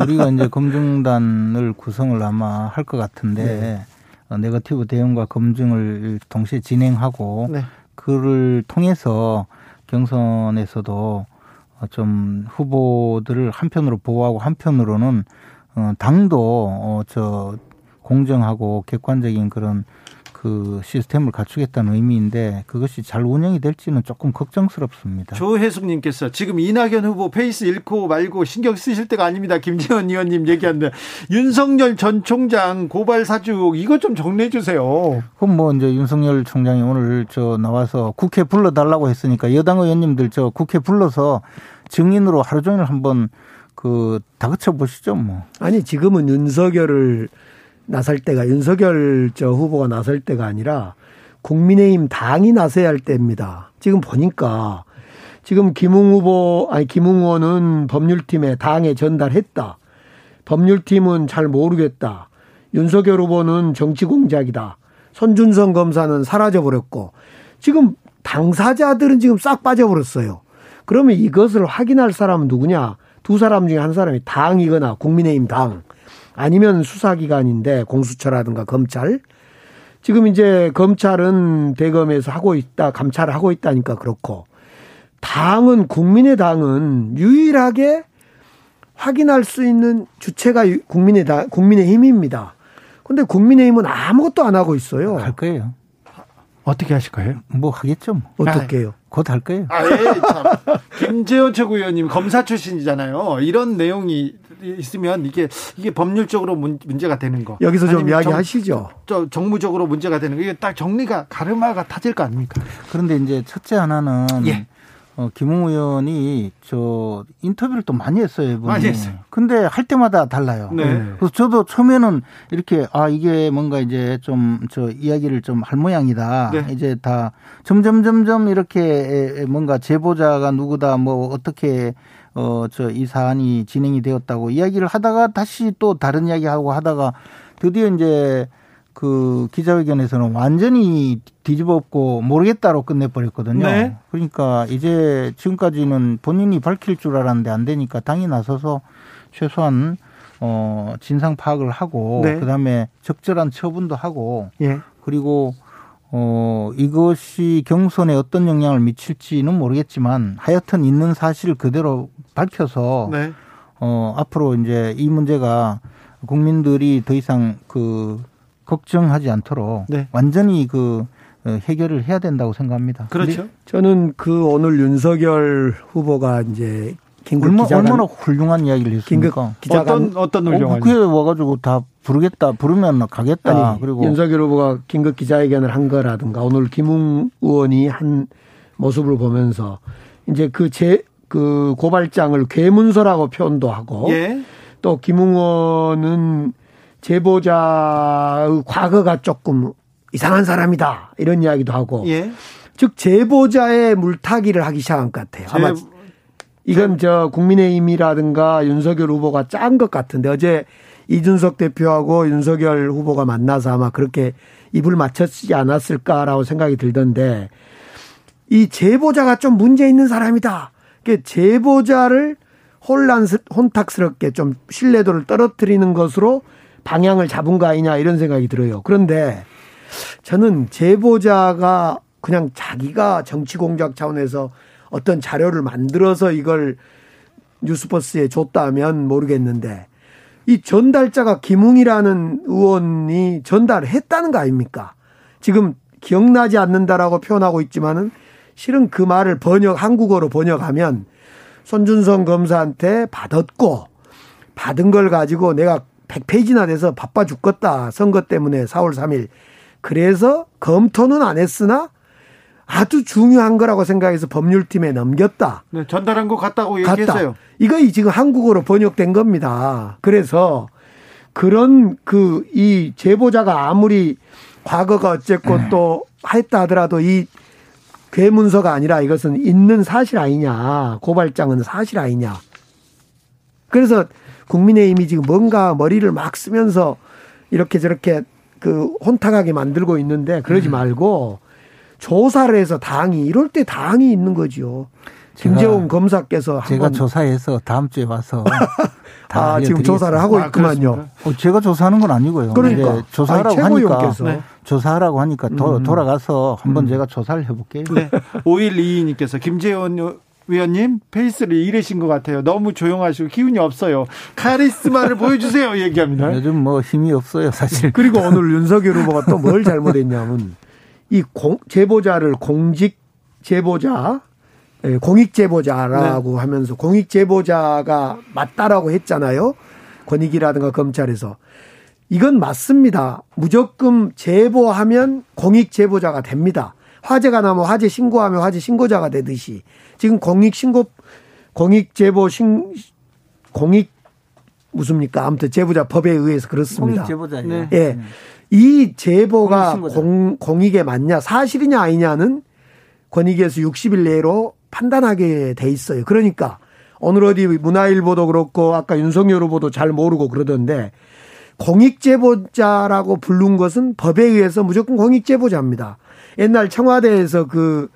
우리가 이제 검증단을 구성을 아마 할 것 같은데 네. 어, 네거티브 대응과 검증을 동시에 진행하고 네. 그를 통해서 경선에서도 어, 좀 후보들을 한편으로 보호하고 한편으로는 어, 당도 저 공정하고 객관적인 그런 그 시스템을 갖추겠다는 의미인데 그것이 잘 운영이 될지는 조금 걱정스럽습니다. 조혜숙님께서 지금 이낙연 후보 페이스 잃고 말고 신경 쓰실 때가 아닙니다. 김재원 의원님 얘기하는데 윤석열 전 총장 고발 사주 이것 좀 정리해 주세요. 그럼 뭐 이제 윤석열 총장이 오늘 저 나와서 국회 불러 달라고 했으니까 여당 의원님들 저 국회 불러서 증인으로 하루 종일 한번 그 다그쳐 보시죠 뭐. 아니 지금은 윤석열을 나설 때가 윤석열 저 후보가 나설 때가 아니라 국민의힘 당이 나서야 할 때입니다. 지금 보니까 지금 김웅 후보 아니 김웅 의원은 법률팀에 당에 전달했다. 법률팀은 잘 모르겠다. 윤석열 후보는 정치 공작이다. 손준성 검사는 사라져 버렸고 지금 당사자들은 지금 싹 빠져버렸어요. 그러면 이것을 확인할 사람은 누구냐? 두 사람 중에 한 사람이 당이거나 국민의힘 당. 아니면 수사기관인데 공수처라든가 검찰. 지금 이제 검찰은 대검에서 하고 있다, 감찰을 하고 있다니까 그렇고 당은 국민의 당은 유일하게 확인할 수 있는 주체가 국민의 당, 국민의 힘입니다. 근데 국민의힘은 아무것도 안 하고 있어요. 할 거예요. 어떻게 하실 거예요? 뭐 하겠죠. 뭐. 어떻게 해요? 곧 할 거예요. 아, 예, 참. 김재원 최고위원님 검사 출신이잖아요. 이런 내용이 있으면 이게 이게 법률적으로 문 제가 되는 거. 여기서 좀 이야기하시죠. 저 정무적으로 문제가 되는 거. 이게 딱 정리가 가르마가 타질 거 아닙니까? 그런데 이제 첫째 하나는 예. 어, 김웅 의원이 저 인터뷰를 또 많이 했어요, 이분이. 많이 했어요. 근데 할 때마다 달라요. 네. 그래서 저도 처음에는 이렇게 아 이게 뭔가 이제 좀 저 이야기를 좀 할 모양이다. 네. 이제 다 점점 점점 이렇게 뭔가 제보자가 누구다 뭐 어떻게 어 저 이 사안이 진행이 되었다고 이야기를 하다가 다시 또 다른 이야기하고 하다가 드디어 이제 그 기자회견에서는 완전히 뒤집어엎고 모르겠다로 끝내버렸거든요. 네. 그러니까 이제 지금까지는 본인이 밝힐 줄 알았는데 안 되니까 당이 나서서 최소한 어 진상 파악을 하고 네. 그다음에 적절한 처분도 하고 예. 그리고 어 이것이 경선에 어떤 영향을 미칠지는 모르겠지만 하여튼 있는 사실 그대로 밝혀서 네. 어 앞으로 이제 이 문제가 국민들이 더 이상 그 걱정하지 않도록 네. 완전히 그 어, 해결을 해야 된다고 생각합니다. 그렇죠. 저는 그 오늘 윤석열 후보가 이제 긴급 얼마, 기자간 얼마나 훌륭한 이야기를 했습니까? 어떤 어떤 훌륭한 어, 국회에 와가지고 다 부르겠다 부르면 가겠다. 아니, 그리고 윤석열 후보가 긴급 기자회견을 한 거라든가 오늘 김웅 의원이 한 모습을 보면서 이제 그제그 고발장을 괴문서라고 표현도 하고 예. 또 김웅 의원은 제보자의 과거가 조금 이상한 사람이다 이런 이야기도 하고 예. 즉 제보자의 물타기를 하기 시작한 것 같아요. 아마 이건 저 국민의힘이라든가 윤석열 후보가 짠 것 같은데 어제 이준석 대표하고 윤석열 후보가 만나서 아마 그렇게 입을 맞췄지 않았을까라고 생각이 들던데 이 제보자가 좀 문제 있는 사람이다. 그 제보자를 혼란 혼탁스럽게 좀 신뢰도를 떨어뜨리는 것으로 방향을 잡은 거 아니냐 이런 생각이 들어요. 그런데 저는 제보자가 그냥 자기가 정치 공작 차원에서 어떤 자료를 만들어서 이걸 뉴스버스에 줬다면 모르겠는데 이 전달자가 김웅이라는 의원이 전달했다는 거 아닙니까? 지금 기억나지 않는다라고 표현하고 있지만은 실은 그 말을 번역 한국어로 번역하면 손준성 검사한테 받았고 받은 걸 가지고 내가 100페이지나 돼서 바빠 죽겠다. 선거 때문에 4월 3일. 그래서 검토는 안 했으나 아주 중요한 거라고 생각해서 법률팀에 넘겼다. 네, 전달한 것 같다고 얘기했어요. 갔다. 이거 지금 한국어로 번역된 겁니다. 그래서 그런 그 이 제보자가 아무리 과거가 어쨌고 네. 또 했다 하더라도 이 괴문서가 아니라 이것은 있는 사실 아니냐. 고발장은 사실 아니냐. 그래서 국민의힘이 지금 뭔가 머리를 막 쓰면서 이렇게 저렇게 그 혼탁하게 만들고 있는데 그러지 음. 말고 조사를 해서 당이 이럴 때 당이 있는 거죠. 김재원 검사께서 제가 조사해서 다음 주에 와서 아, 지금 조사를 하고 아, 있구만요. 어, 제가 조사하는 건 아니고요. 그러니까 조사하라고 아니, 하니까 네. 조사하라고 하니까 도, 음. 돌아가서 한번 음. 제가 조사를 해볼게요. 네. 5122님께서 김재원 위원님 페이스를 잃으신 것 같아요. 너무 조용하시고 기운이 없어요. 카리스마를 보여주세요. 얘기합니다. 요즘 뭐 힘이 없어요, 사실. 그리고 오늘 윤석열 후보가 또 뭘 잘못했냐면 이 공, 제보자를 공직 제보자, 예, 공익 제보자라고 네. 하면서 공익 제보자가 맞다라고 했잖아요. 권익이라든가 검찰에서. 이건 맞습니다. 무조건 제보하면 공익 제보자가 됩니다. 화재가 나면 화재 신고하면 화재 신고자가 되듯이 지금 공익 신고 공익 제보 신 공익 무슨입니까? 아무튼 제보자 법에 의해서 그렇습니다. 공익 제보자. 네. 예. 네. 이 제보가 공, 공익에 맞냐 사실이냐 아니냐는 권익위에서 60일 내로 판단하게 돼 있어요. 그러니까 오늘 어디 문화일보도 그렇고 아까 윤석열 후보도 잘 모르고 그러던데 공익제보자라고 부른 것은 법에 의해서 무조건 공익제보자입니다. 옛날 청와대에서 그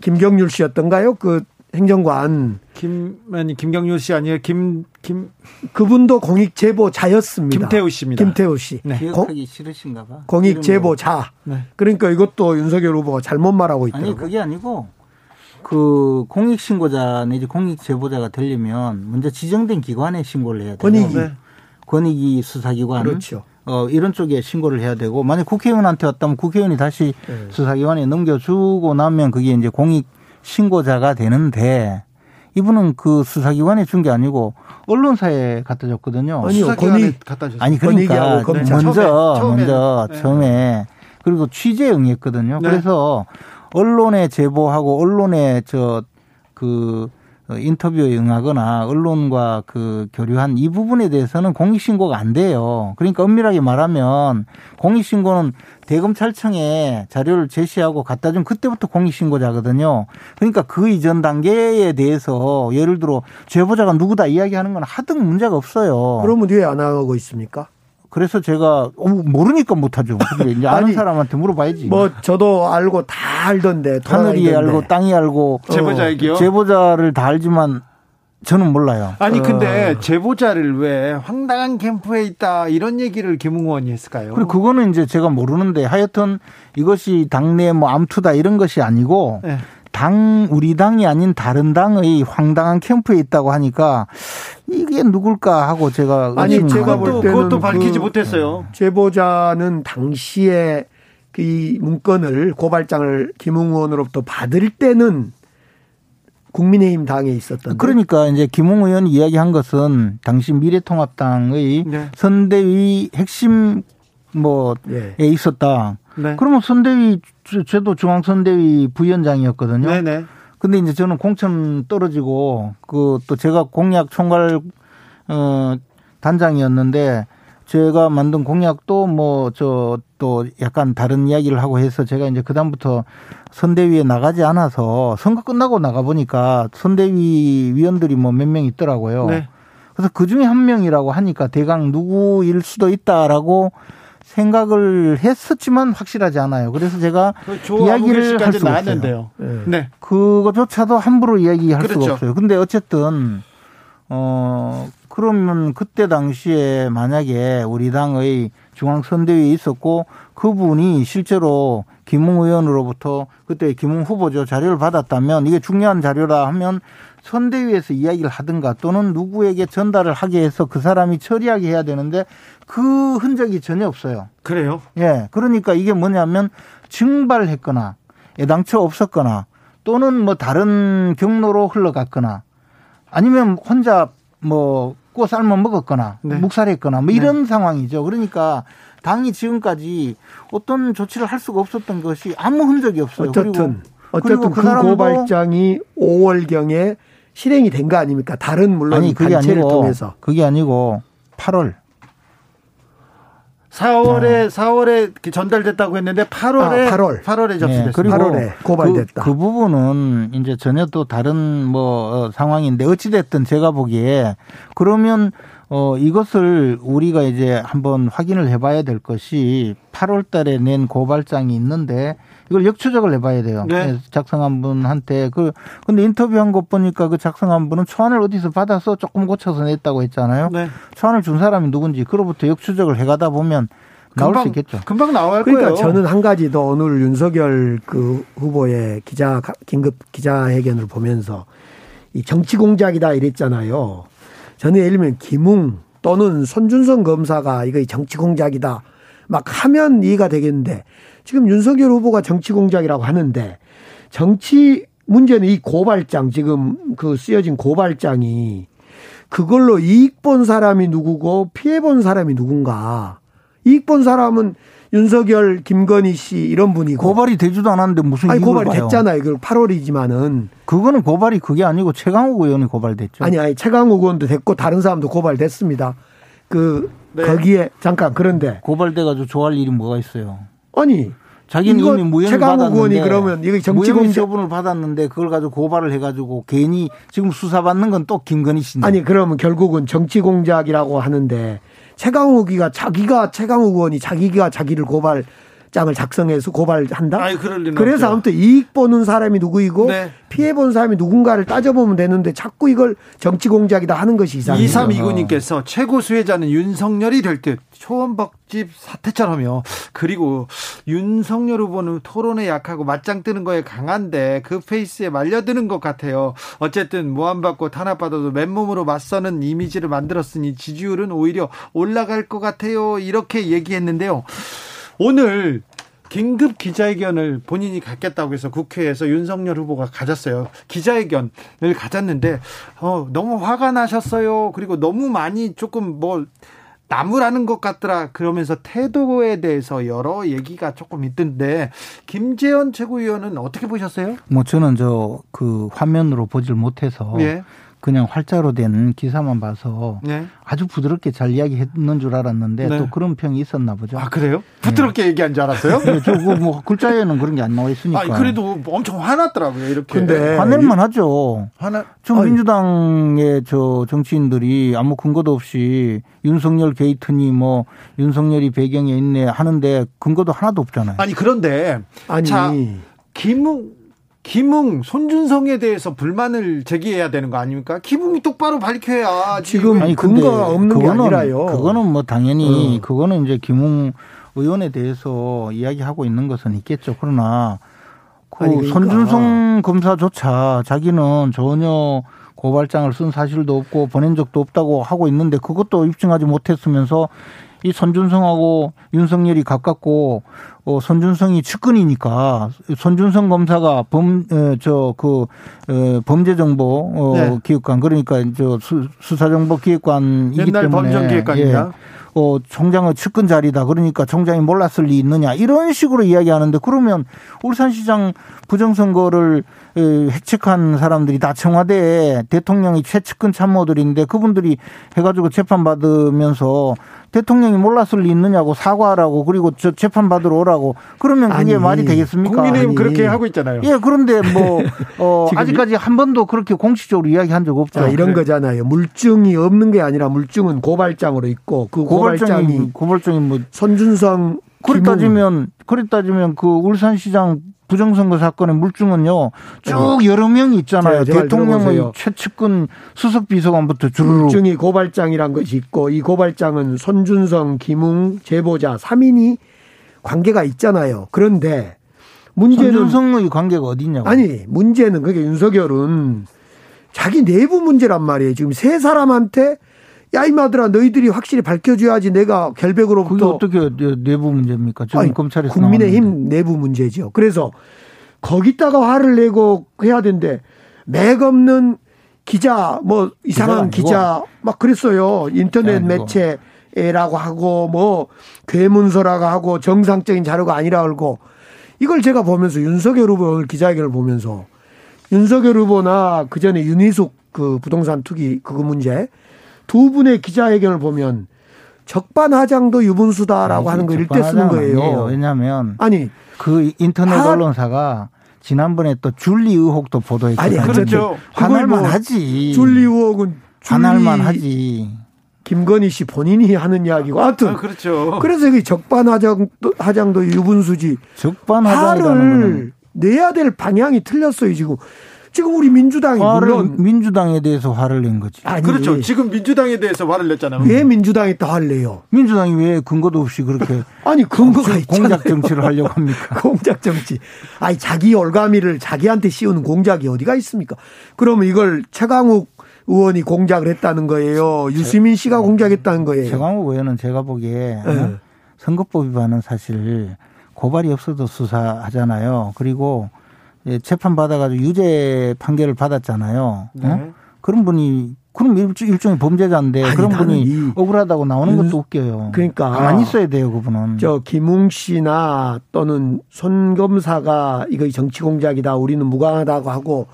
김경률 씨였던가요? 그 행정관. 김, 아니, 김경률 씨 아니에요? 김, 김. 그분도 공익 제보 자였습니다. 김태우 씨입니다. 김태우 씨. 네. 기억하기 싫으신가 봐. 공익 제보 자. 네. 그러니까 이것도 윤석열 후보가 잘못 말하고 있더라고요. 아니, 그게 아니고 그 공익 신고자 내지 공익 제보자가 되려면 먼저 지정된 기관에 신고를 해야 돼요. 권익위. 네. 권익위 수사기관. 그렇죠. 어, 이런 쪽에 신고를 해야 되고, 만약 국회의원한테 왔다면 국회의원이 다시 네. 수사기관에 넘겨주고 나면 그게 이제 공익 신고자가 되는데, 이분은 그 수사기관에 준 게 아니고 언론사에 갖다 줬거든요. 아니요, 권익 갖다 줬어요. 아니 그러니까 먼저 처음에, 먼저 네. 처음에 그리고 취재에 응했거든요. 네. 그래서 언론에 제보하고 언론에 저그 어, 인터뷰에 응하거나 언론과 그 교류한 이 부분에 대해서는 공익신고가 안 돼요. 그러니까 엄밀하게 말하면 공익신고는 대검찰청에 자료를 제시하고 갖다 준 그때부터 공익신고자거든요. 그러니까 그 이전 단계에 대해서 예를 들어 제보자가 누구다 이야기하는 건 하등 문제가 없어요. 그러면 왜 안 하고 있습니까? 그래서 제가 어, 모르니까 못하죠. 이제 아는 아니, 사람한테 물어봐야지. 뭐 저도 알고 다 알던데 하늘이 알고 땅이 알고 제보자 얘기요. 제보자를 다 알지만 저는 몰라요. 아니 근데 어. 제보자를 왜 황당한 캠프에 있다 이런 얘기를 김웅 의원이 했을까요? 그리고 그거는 이제 제가 모르는데 하여튼 이것이 당내 뭐 암투다 이런 것이 아니고 네. 당 우리 당이 아닌 다른 당의 황당한 캠프에 있다고 하니까 이게 누굴까 하고 제가 아니 제가 볼 때는 그것도 밝히지 그 못했어요. 제보자는 당시에 그 문건을 고발장을 김웅 의원으로부터 받을 때는 국민의힘 당에 있었던. 그러니까 이제 김웅 의원이 이야기한 것은 당시 미래통합당의 네. 선대위 핵심 뭐에 네. 있었다. 네. 그러면 선대위 저도 중앙선대위 부위원장이었거든요. 네네. 근데 이제 저는 공천 떨어지고 그 또 제가 공약 총괄 어 단장이었는데 제가 만든 공약도 뭐 저 또 약간 다른 이야기를 하고 해서 제가 이제 그다음부터 선대위에 나가지 않아서 선거 끝나고 나가 보니까 선대위 위원들이 뭐 몇 명 있더라고요. 네. 그래서 그 중에 한 명이라고 하니까 대강 누구일 수도 있다라고 생각을 했었지만 확실하지 않아요. 그래서 제가 그 이야기를 할 수가 없어요. 네. 네. 그거조차도 함부로 이야기할 그렇죠. 수가 없어요. 근데 어쨌든 어 그러면 그때 당시에 만약에 우리 당의 중앙선대위에 있었고 그분이 실제로 김웅 의원으로부터 그때 김웅 후보죠 자료를 받았다면 이게 중요한 자료라 하면 선대위에서 이야기를 하든가 또는 누구에게 전달을 하게 해서 그 사람이 처리하게 해야 되는데 그 흔적이 전혀 없어요. 그래요? 예. 그러니까 이게 뭐냐면 증발했거나 애당초 없었거나 또는 뭐 다른 경로로 흘러갔거나 아니면 혼자 뭐꼬 삶아 먹었거나 네. 묵살했거나 뭐 이런 네. 상황이죠. 그러니까 당이 지금까지 어떤 조치를 할 수가 없었던 것이 아무 흔적이 없어요. 어쨌든 어쨌든 그, 그 고발장이 5월 경에 실행이 된 거 아닙니까? 다른 물론 아니, 그게 아니고, 통해서 그게 아니고 8월 4월에 아. 4월에 전달됐다고 했는데 8월에 아, 8월 8월에 접수됐습니다. 네, 그리고 8월에 고발됐다. 그, 그, 부분은 이제 전혀 또 다른 뭐 어, 상황인데 어찌 됐든 제가 보기에 그러면 어 이것을 우리가 이제 한번 확인을 해봐야 될 것이 8월달에 낸 고발장이 있는데 이걸 역추적을 해봐야 돼요. 네. 네. 작성한 분한테 그 근데 인터뷰한 것 보니까 그 작성한 분은 초안을 어디서 받아서 조금 고쳐서 냈다고 했잖아요. 네. 초안을 준 사람이 누군지 그로부터 역추적을 해가다 보면 나올 금방, 수 있겠죠. 금방 나올 그러니까 거예요. 저는 한 가지 더 오늘 윤석열 그 후보의 기자 긴급 기자회견을 보면서 이 정치 공작이다 이랬잖아요. 저는 예를 들면 김웅 또는 손준성 검사가 이거 정치 공작이다 막 하면 이해가 되겠는데 지금 윤석열 후보가 정치 공작이라고 하는데 정치 문제는 이 고발장 지금 그 쓰여진 고발장이 그걸로 이익 본 사람이 누구고 피해 본 사람이 누군가. 이익 본 사람은 윤석열, 김건희 씨 이런 분이고 고발이 되지도 않았는데 무슨 아니 고발이 봐요. 됐잖아요. 그 8월이지만은 그거는 고발이 그게 아니고 최강욱 의원이 고발됐죠. 아니 아니 최강욱 의원도 됐고 다른 사람도 고발됐습니다. 그 네. 거기에 잠깐 그런데 고발돼 가지고 좋아할 일이 뭐가 있어요? 아니 자기는 이미 무혐의 받았는데 그러면 이거 정치공 처분을 받았는데 그걸 가지고 고발을 해가지고 괜히 지금 수사받는 건 또 김건희 씨인데 아니 그러면 결국은 정치 공작이라고 하는데 최강욱이가 자기가 최강욱 의원이 자기가 자기를 고발 장을 작성해서 고발한다. 아니, 그래서 아무튼 이익 보는 사람이 누구이고 네. 피해 본 사람이 누군가를 따져보면 되는데 자꾸 이걸 정치 공작이다 하는 것이 이상해요. 2329님께서 최고 수혜자는 윤석열이 될 듯 초원박집 사태처럼요. 그리고 윤석열 후보는 토론에 약하고 맞짱 뜨는 거에 강한데 그 페이스에 말려드는 것 같아요. 어쨌든 모함받고 탄압받아도 맨몸으로 맞서는 이미지를 만들었으니 지지율은 오히려 올라갈 것 같아요. 이렇게 얘기했는데요. 오늘 긴급 기자회견을 본인이 갖겠다고 해서 국회에서 윤석열 후보가 가졌어요. 기자회견을 가졌는데 어, 너무 화가 나셨어요. 그리고 너무 많이 조금 뭐 나무라는 것 같더라 그러면서 태도에 대해서 여러 얘기가 조금 있던데 김재현 최고위원은 어떻게 보셨어요? 뭐 저는 저 그 화면으로 보질 못해서 예. 그냥 활자로 된 기사만 봐서 네. 아주 부드럽게 잘 이야기했는 줄 알았는데 네. 또 그런 평이 있었나 보죠. 아 그래요? 부드럽게 네. 얘기한 줄 알았어요? 네, 저뭐 글자에는 그런 게 안 나와 있으니까. 아 그래도 엄청 화났더라고요 이렇게. 근데 화낼만 하죠. 화나. 저 민주당의 저 정치인들이 아무 근거도 없이 윤석열 게이트니 뭐 윤석열이 배경에 있네 하는데 근거도 하나도 없잖아요. 아니 그런데 아니 자 김웅 김웅, 손준성에 대해서 불만을 제기해야 되는 거 아닙니까? 김웅이 똑바로 밝혀야 지금 아니, 근거가 없는 그거는, 게 아니라요. 그거는 뭐 당연히 어. 그거는 이제 김웅 의원에 대해서 이야기하고 있는 것은 있겠죠. 그러나 그 아니, 그러니까. 손준성 검사조차 자기는 전혀 고발장을 쓴 사실도 없고 보낸 적도 없다고 하고 있는데 그것도 입증하지 못했으면서 이 손준성하고 윤석열이 가깝고 어 손준성이 측근이니까 손준성 검사가 범 저그 어, 범죄 정보 어 네. 기획관 그러니까 저 수사 정보 기획관이기 때문에 범정 기획관입니다. 예. 어, 총장의 측근 자리다. 그러니까 총장이 몰랐을 리 있느냐. 이런 식으로 이야기하는데 그러면 울산시장 부정선거를 획책한 사람들이 다 청와대에 대통령이 최측근 참모들인데 그분들이 해가지고 재판받으면서 대통령이 몰랐을 리 있느냐고 사과하라고 그리고 저 재판 받으러 오라고 그러면 그게 아니, 말이 되겠습니까? 국민의힘 아니. 그렇게 하고 있잖아요. 예, 그런데 뭐 어, 아직까지 한 번도 그렇게 공식적으로 이야기한 적 없죠. 이런 그래. 거잖아요. 물증이 없는 게 아니라 물증은 고발장으로 있고 그 고발장이 고발장이 뭐 손준성 그래 따지면 그래 따지면 그 울산시장 부정선거 사건의 물증은요 쭉 네. 여러 명이 있잖아요. 대통령의 최측근 수석 비서관부터 주르륵. 물증이 고발장이란 것이 있고 이 고발장은 손준성, 김웅 제보자 3인이 관계가 있잖아요. 그런데 문제는 윤석열의 관계가 어디냐고. 아니 문제는 그게 윤석열은 자기 내부 문제란 말이에요. 지금 세 사람한테 야 이마들아 너희들이 확실히 밝혀줘야지 내가 결백으로부터 그게 어떻게 내부 문제입니까? 지금 아니, 검찰에서 국민의힘 나왔는데. 내부 문제죠. 그래서 거기다가 화를 내고 해야 되는데 맥 없는 기자 뭐 이상한 기자 막 그랬어요. 인터넷 매체라고 하고 뭐 괴문서라고 하고 정상적인 자료가 아니라 그러고 이걸 제가 보면서 윤석열 후보 기자회견을 보면서 윤석열 후보나 그 전에 윤희숙 그 부동산 투기 그거 문제 두 분의 기자회견을 보면 적반하장도 유분수다라고 하는 걸 일대 쓰는 거예요. 아니에요. 왜냐하면 아니 그 인터넷 하... 언론사가 지난번에 또 줄리 의혹도 보도했거든요. 아니 그렇죠. 화날만 뭐 하지. 줄리 의혹은 화날만 하지. 김건희 씨 본인이 하는 이야기고 하여튼 아, 그렇죠. 그래서 이 적반하장도 하장도 유분수지. 적반하장이라는 내야 될 방향이 틀렸어요 지금. 지금 우리 민주당이 물론 민주당에 대해서 화를 낸 거지. 아니, 그렇죠. 지금 민주당에 대해서 화를 냈잖아요. 왜 민주당이 또 화를 내요? 민주당이 왜 근거도 없이 그렇게 아니 근거가 있잖아요. 공작 정치를 하려고 합니까? 공작 정치. 아니 자기 얼가미를 자기한테 씌우는 공작이 어디가 있습니까? 그러면 이걸 최강욱 의원이 공작을 했다는 거예요. 유시민 씨가 공작했다는 거예요. 최강욱 의원은 제가 보기에 네. 선거법 위반은 사실 고발이 없어도 수사하잖아요. 그리고 예, 재판 받아가지고 유죄 판결을 받았잖아요. 네. 어? 그런 분이 그럼 일종의 범죄자인데 아니, 그런 분이 억울하다고 나오는 것도 웃겨요. 그러니까 가만히 있어야 돼요, 그분은. 저 김웅 씨나 또는 손 검사가 이거 정치 공작이다, 우리는 무관하다고 하고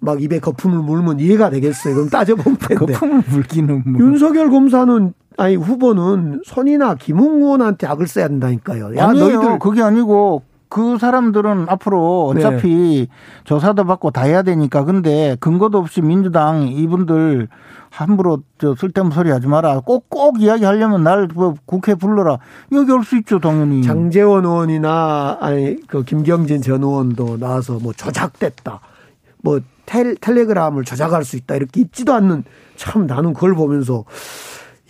막 입에 거품을 물면 이해가 되겠어요. 그럼 따져보면 텐데. 거품을 물기는 뭐. 윤석열 검사는 아니 후보는 손이나 김웅 의원한테 악을 써야 된다니까요. 야 아니에요. 너희들 그게 아니고 그 사람들은 앞으로 어차피 네. 조사도 받고 다 해야 되니까 근데 근거도 없이 민주당 이분들 함부로 저 쓸데없는 소리 하지 마라. 꼭, 꼭 이야기하려면 날뭐 국회 불러라. 여기 올 수 있죠, 당연히. 장재원 의원이나, 아니, 그 김경진 전 의원도 나와서 뭐 조작됐다. 뭐 텔, 텔레그램을 조작할 수 있다. 이렇게 있지도 않는 참 나는 그걸 보면서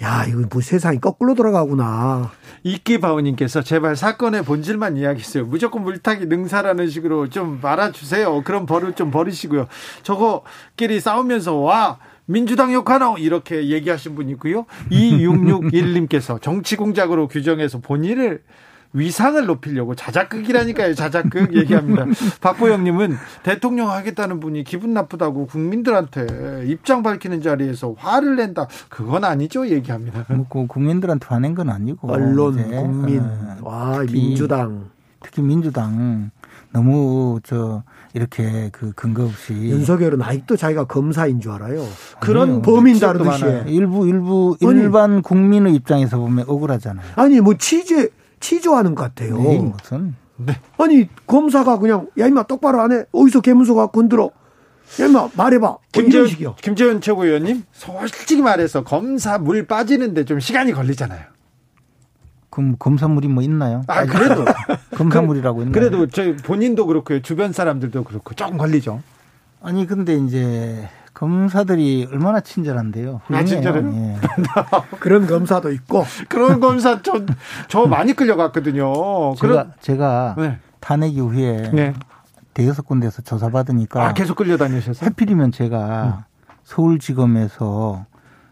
야, 이거 뭐 세상이 거꾸로 돌아가구나. 이끼바오님께서 제발 사건의 본질만 이야기했어요. 무조건 물타기 능사라는 식으로 좀 말아주세요. 그런 버릇 좀 버리시고요. 저거끼리 싸우면서 와 민주당 욕하노 이렇게 얘기하신 분 있고요. 2661님께서 정치 공작으로 규정해서 본인을 위상을 높이려고 자작극이라니까요. 자작극 얘기합니다. 박보영님은 대통령 하겠다는 분이 기분 나쁘다고 국민들한테 입장 밝히는 자리에서 화를 낸다. 그건 아니죠. 얘기합니다. 뭐 국민들한테 화낸 건 아니고 언론, 이제. 국민, 어, 와 특히, 민주당, 특히 민주당 너무 저 이렇게 그 근거 없이 윤석열은 아직도 자기가 검사인 줄 알아요. 그런 범인 다루듯이 일부 일부 일반 국민의 입장에서 보면 억울하잖아요. 아니 뭐 취재 치조하는 것 같아요. 네, 무슨. 네. 아니 검사가 그냥 야 임마 똑바로 안 해. 어디서 개문서 갖고 흔들어. 야 임마 말해봐. 뭐 김재현, 김재현 최고위원님 솔직히 말해서 검사 물 빠지는데 좀 시간이 걸리잖아요. 그럼 검사물이 뭐 있나요? 아 그래도 검사물이라고 있나요? 그래도 저 본인도 그렇고 주변 사람들도 그렇고 조금 걸리죠. 아니 근데 이제 검사들이 얼마나 친절한데요. 아, 친절해요? 예. 그런 검사도 있고. 그런 검사 저, 저 많이 끌려갔거든요. 제가, 그런... 제가 네. 탄핵 이후에 네. 대여섯 군데에서 조사받으니까. 아, 계속 끌려다니셨어요? 하필이면 제가 음. 서울지검에서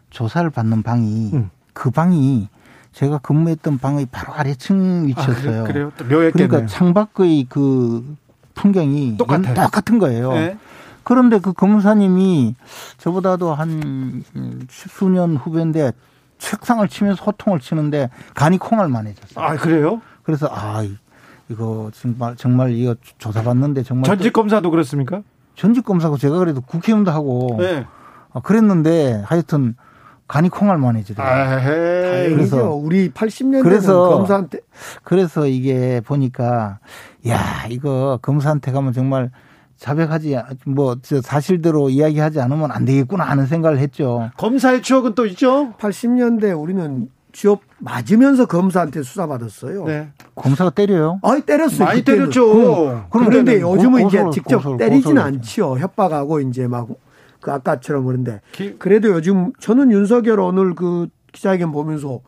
조사를 받는 방이 음. 그 방이 제가 근무했던 방의 바로 아래층 위치였어요. 아, 그래, 요 그러니까 창밖의 그 풍경이 똑같아요. 똑같은 거예요. 네. 그런데 그 검사님이 저보다도 한 십수년 후배인데 책상을 치면서 호통을 치는데 간이 콩알 만 해졌어요. 아, 그래요? 그래서 아, 이거 정말 정말 이거 조사받는데 정말 전직 검사도 그렇습니까? 전직 검사고 제가 그래도 국회의원도 하고 네. 아, 그랬는데 하여튼 간이 콩알 만 해지더라고요. 그래서 우리 80년대 그래서 검사한테 그래서 이게 보니까 야 이거 검사한테 가면 정말 자백하지 뭐 사실대로 이야기하지 않으면 안 되겠구나 하는 생각을 했죠. 검사의 추억은 또 있죠. 80년대 우리는 취업 맞으면서 검사한테 수사받았어요. 네. 검사가 때려요? 아니 때렸어요. 많이 그때는. 때렸죠. 그럼, 그런데 요즘은 고, 이제 고소, 직접 고소, 때리지는 않지요. 협박하고 이제 막 그 아까처럼 그런데 그래도 요즘 저는 윤석열 오늘 그 기자회견 보면서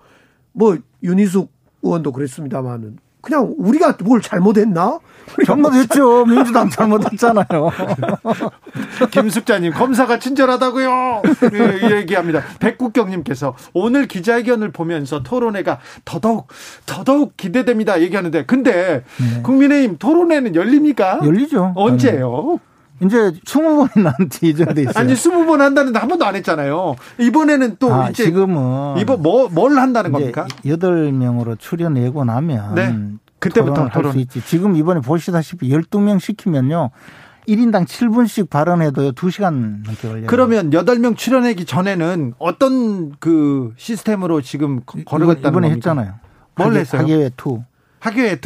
뭐 윤희숙 의원도 그랬습니다만은 그냥 우리가 뭘 잘못했나? 잘못했죠. 민주당 잘못했잖아요. 김숙자님 검사가 친절하다고요. 네, 얘기합니다. 백국경님께서 오늘 기자회견을 보면서 토론회가 더더욱 더더욱 기대됩니다. 얘기하는데 근데 네. 국민의힘 토론회는 열립니까? 열리죠. 언제요? 이제 20번이 난지 예정돼 있어요. 아니 20번 한다는데 한 번도 안 했잖아요. 이번에는 또 아, 이제 지금은 이번 뭐 뭘 한다는 겁니까? 8명으로 출연 예고 나면 네. 그때부터 할수 있지. 지금 이번에 보시다시피 12명 시키면요. 1인당 7분씩 발언해도 2시간 넘게 걸려요. 그러면 8명 출연하기 전에는 어떤 그 시스템으로 지금 걸어갔다는 이번에 겁니까? 했잖아요. 뭘 하계, 했어요? 학예회 2. 학예회 2.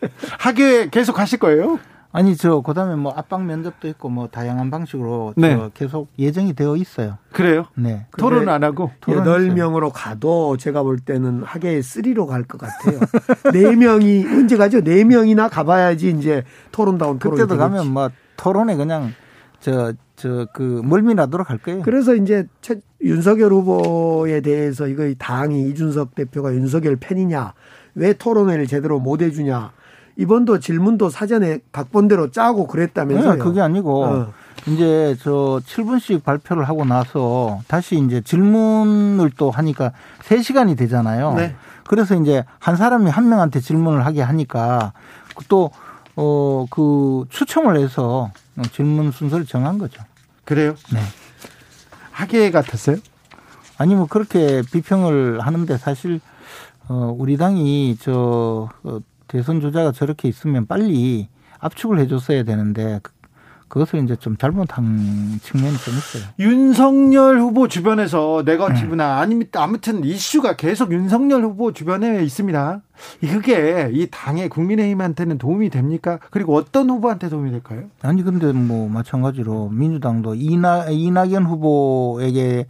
학예회 계속 하실 거예요? 아니 저 그다음에 뭐 압박 면접도 있고 뭐 다양한 방식으로 네. 계속 예정이 되어 있어요. 그래요? 네. 토론 안 하고 여덟 명으로 가도 제가 볼 때는 하계 3로 갈 것 같아요. 네 명이 언제 가죠? 네 명이나 가봐야지 이제 토론다운 토론. 그때도 되겠지. 가면 뭐 토론에 그냥 저 저 그 멀미나도록 할 거예요. 그래서 이제 윤석열 후보에 대해서 이거 당이 이준석 대표가 윤석열 팬이냐 왜 토론회를 제대로 못 해주냐 이번도 질문도 사전에 각본대로 짜고 그랬다면서요. 네, 그게 아니고 어. 이제 저 7분씩 발표를 하고 나서 다시 이제 질문을 또 하니까 3시간이 되잖아요. 네. 그래서 이제 한 사람이 한 명한테 질문을 하게 하니까 또 어, 그 추첨을 해서 질문 순서를 정한 거죠. 그래요? 네. 하계 같았어요? 아니 뭐 그렇게 비평을 하는데 사실 어 우리 당이 저 어, 대선 주자가 저렇게 있으면 빨리 압축을 해줬어야 되는데 그, 그것을 이제 좀 잘못한 측면이 좀 있어요. 윤석열 후보 주변에서 네거티브나 음. 아니면 아무튼 이슈가 계속 윤석열 후보 주변에 있습니다. 그게 이 당의 국민의힘한테는 도움이 됩니까? 그리고 어떤 후보한테 도움이 될까요? 아니 근데 뭐 마찬가지로 민주당도 이나 이낙연 후보에게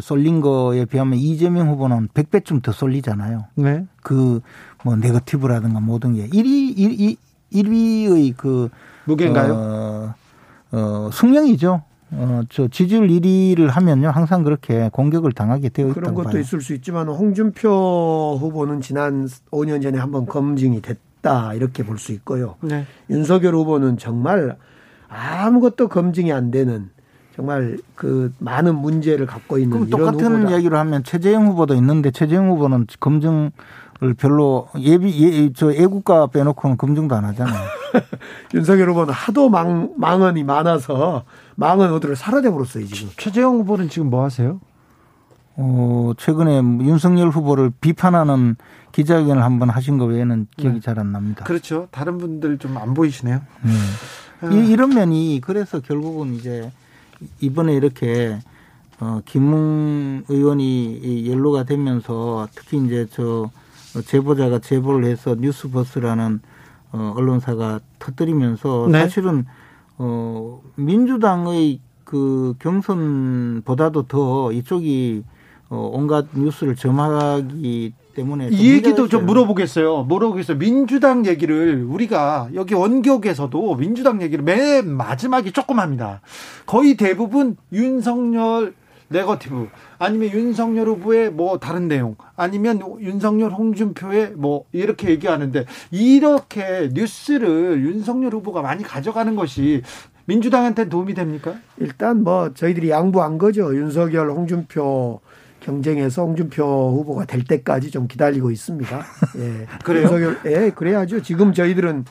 쏠린 거에 비하면 이재명 후보는 100배쯤 더 쏠리잖아요. 네. 그 뭐 네거티브라든가 모든 게 1위 1위 1위 의 그 무게인가요? 어, 어 숙명이죠. 어, 저 지지율 1위를 하면요. 항상 그렇게 공격을 당하게 되어 있다고 그런 것도 봐요. 있을 수 있지만 홍준표 후보는 지난 5년 전에 한번 검증이 됐다. 이렇게 볼 수 있고요. 네. 윤석열 후보는 정말 아무것도 검증이 안 되는 정말 그 많은 문제를 갖고 있는 그럼 똑같은 후보다. 얘기를 하면 최재형 후보도 있는데 최재형 후보는 검증 을 별로 예비 예, 저 애국가 빼놓고는 검증도 안 하잖아요. 윤석열 후보는 하도 망 망언이 많아서 망언 어디를 사라져 버렸어요 지금. 최재형 후보는 지금 뭐 하세요? 어 최근에 윤석열 후보를 비판하는 기자회견을 한번 하신 거 외에는 기억이 네. 잘안 납니다. 그렇죠. 다른 분들 좀 안 보이시네요. 네. 아. 이, 이런 면이 그래서 결국은 이제 이번에 이렇게 어, 김웅 의원이 연로가 되면서 특히 이제 저 제보자가 제보를 해서 뉴스버스라는 어, 언론사가 터뜨리면서 네. 사실은 어, 민주당의 그 경선보다도 더 이쪽이 어, 온갖 뉴스를 점하기 때문에 이 얘기도 좀 물어보겠어요. 물어보겠어요. 민주당 얘기를 우리가 여기 원격에서도 민주당 얘기를 맨 마지막에 조금 합니다. 거의 대부분 윤석열 네거티브 아니면 윤석열 후보의 뭐 다른 내용 아니면 윤석열 홍준표의 뭐 이렇게 얘기하는데 이렇게 뉴스를 윤석열 후보가 많이 가져가는 것이 민주당한테 도움이 됩니까? 일단 뭐 저희들이 양보한 거죠. 윤석열 홍준표 경쟁에서 홍준표 후보가 될 때까지 좀 기다리고 있습니다. 예. 그래요? 윤석열, 예, 그래야죠. 지금 저희들은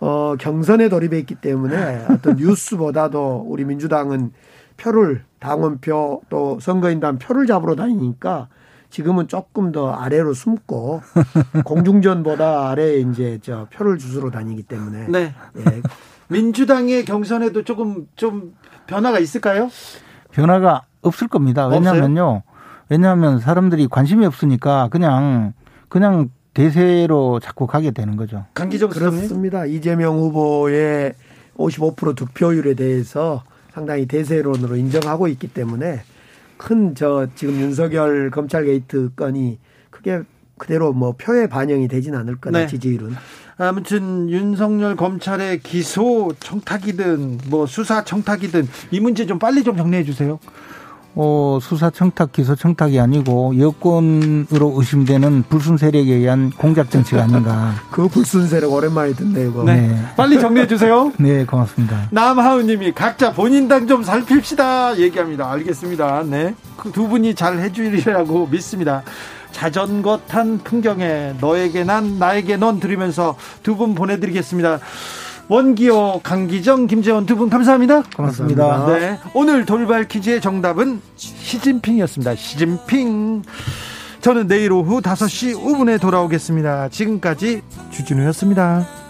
어, 경선에 돌입해 있기 때문에 어떤 뉴스보다도 우리 민주당은 표를 당원표 또 선거인단 표를 잡으러 다니니까 지금은 조금 더 아래로 숨고 공중전보다 아래에 이제 저 표를 주스러 다니기 때문에 네. 예. 민주당의 경선에도 조금 좀 변화가 있을까요? 변화가 없을 겁니다. 왜냐하면요. 왜냐하면 사람들이 관심이 없으니까 그냥 그냥 대세로 자꾸 가게 되는 거죠. 강기정 그렇습니다. 이재명 후보의 55% 득표율에 대해서 상당히 대세론으로 인정하고 있기 때문에 큰 저 지금 윤석열 검찰 게이트 건이 크게 그대로 뭐 표에 반영이 되진 않을 거다 네. 지지율은. 아무튼 윤석열 검찰의 기소 청탁이든 뭐 수사 청탁이든 이 문제 좀 빨리 좀 정리해 주세요. 어, 수사 청탁, 기소 청탁이 아니고 여권으로 의심되는 불순 세력에 의한 공작 정치가 아닌가. 그 불순 세력 오랜만에 듣네요. 이거. 네. 네. 빨리 정리해 주세요. 네, 고맙습니다. 남하은님이 각자 본인 당 좀 살핍시다 얘기합니다. 알겠습니다. 네, 그 두 분이 잘 해주리라고 믿습니다. 자전거 탄 풍경에 너에게 난 나에게 넌 들으면서 두 분 보내드리겠습니다. 원기호, 강기정, 김재원 두 분 감사합니다. 고맙습니다. 네. 오늘 돌발 퀴즈의 정답은 시진핑이었습니다. 시진핑. 저는 내일 오후 5시 5분에 돌아오겠습니다. 지금까지 주진우였습니다.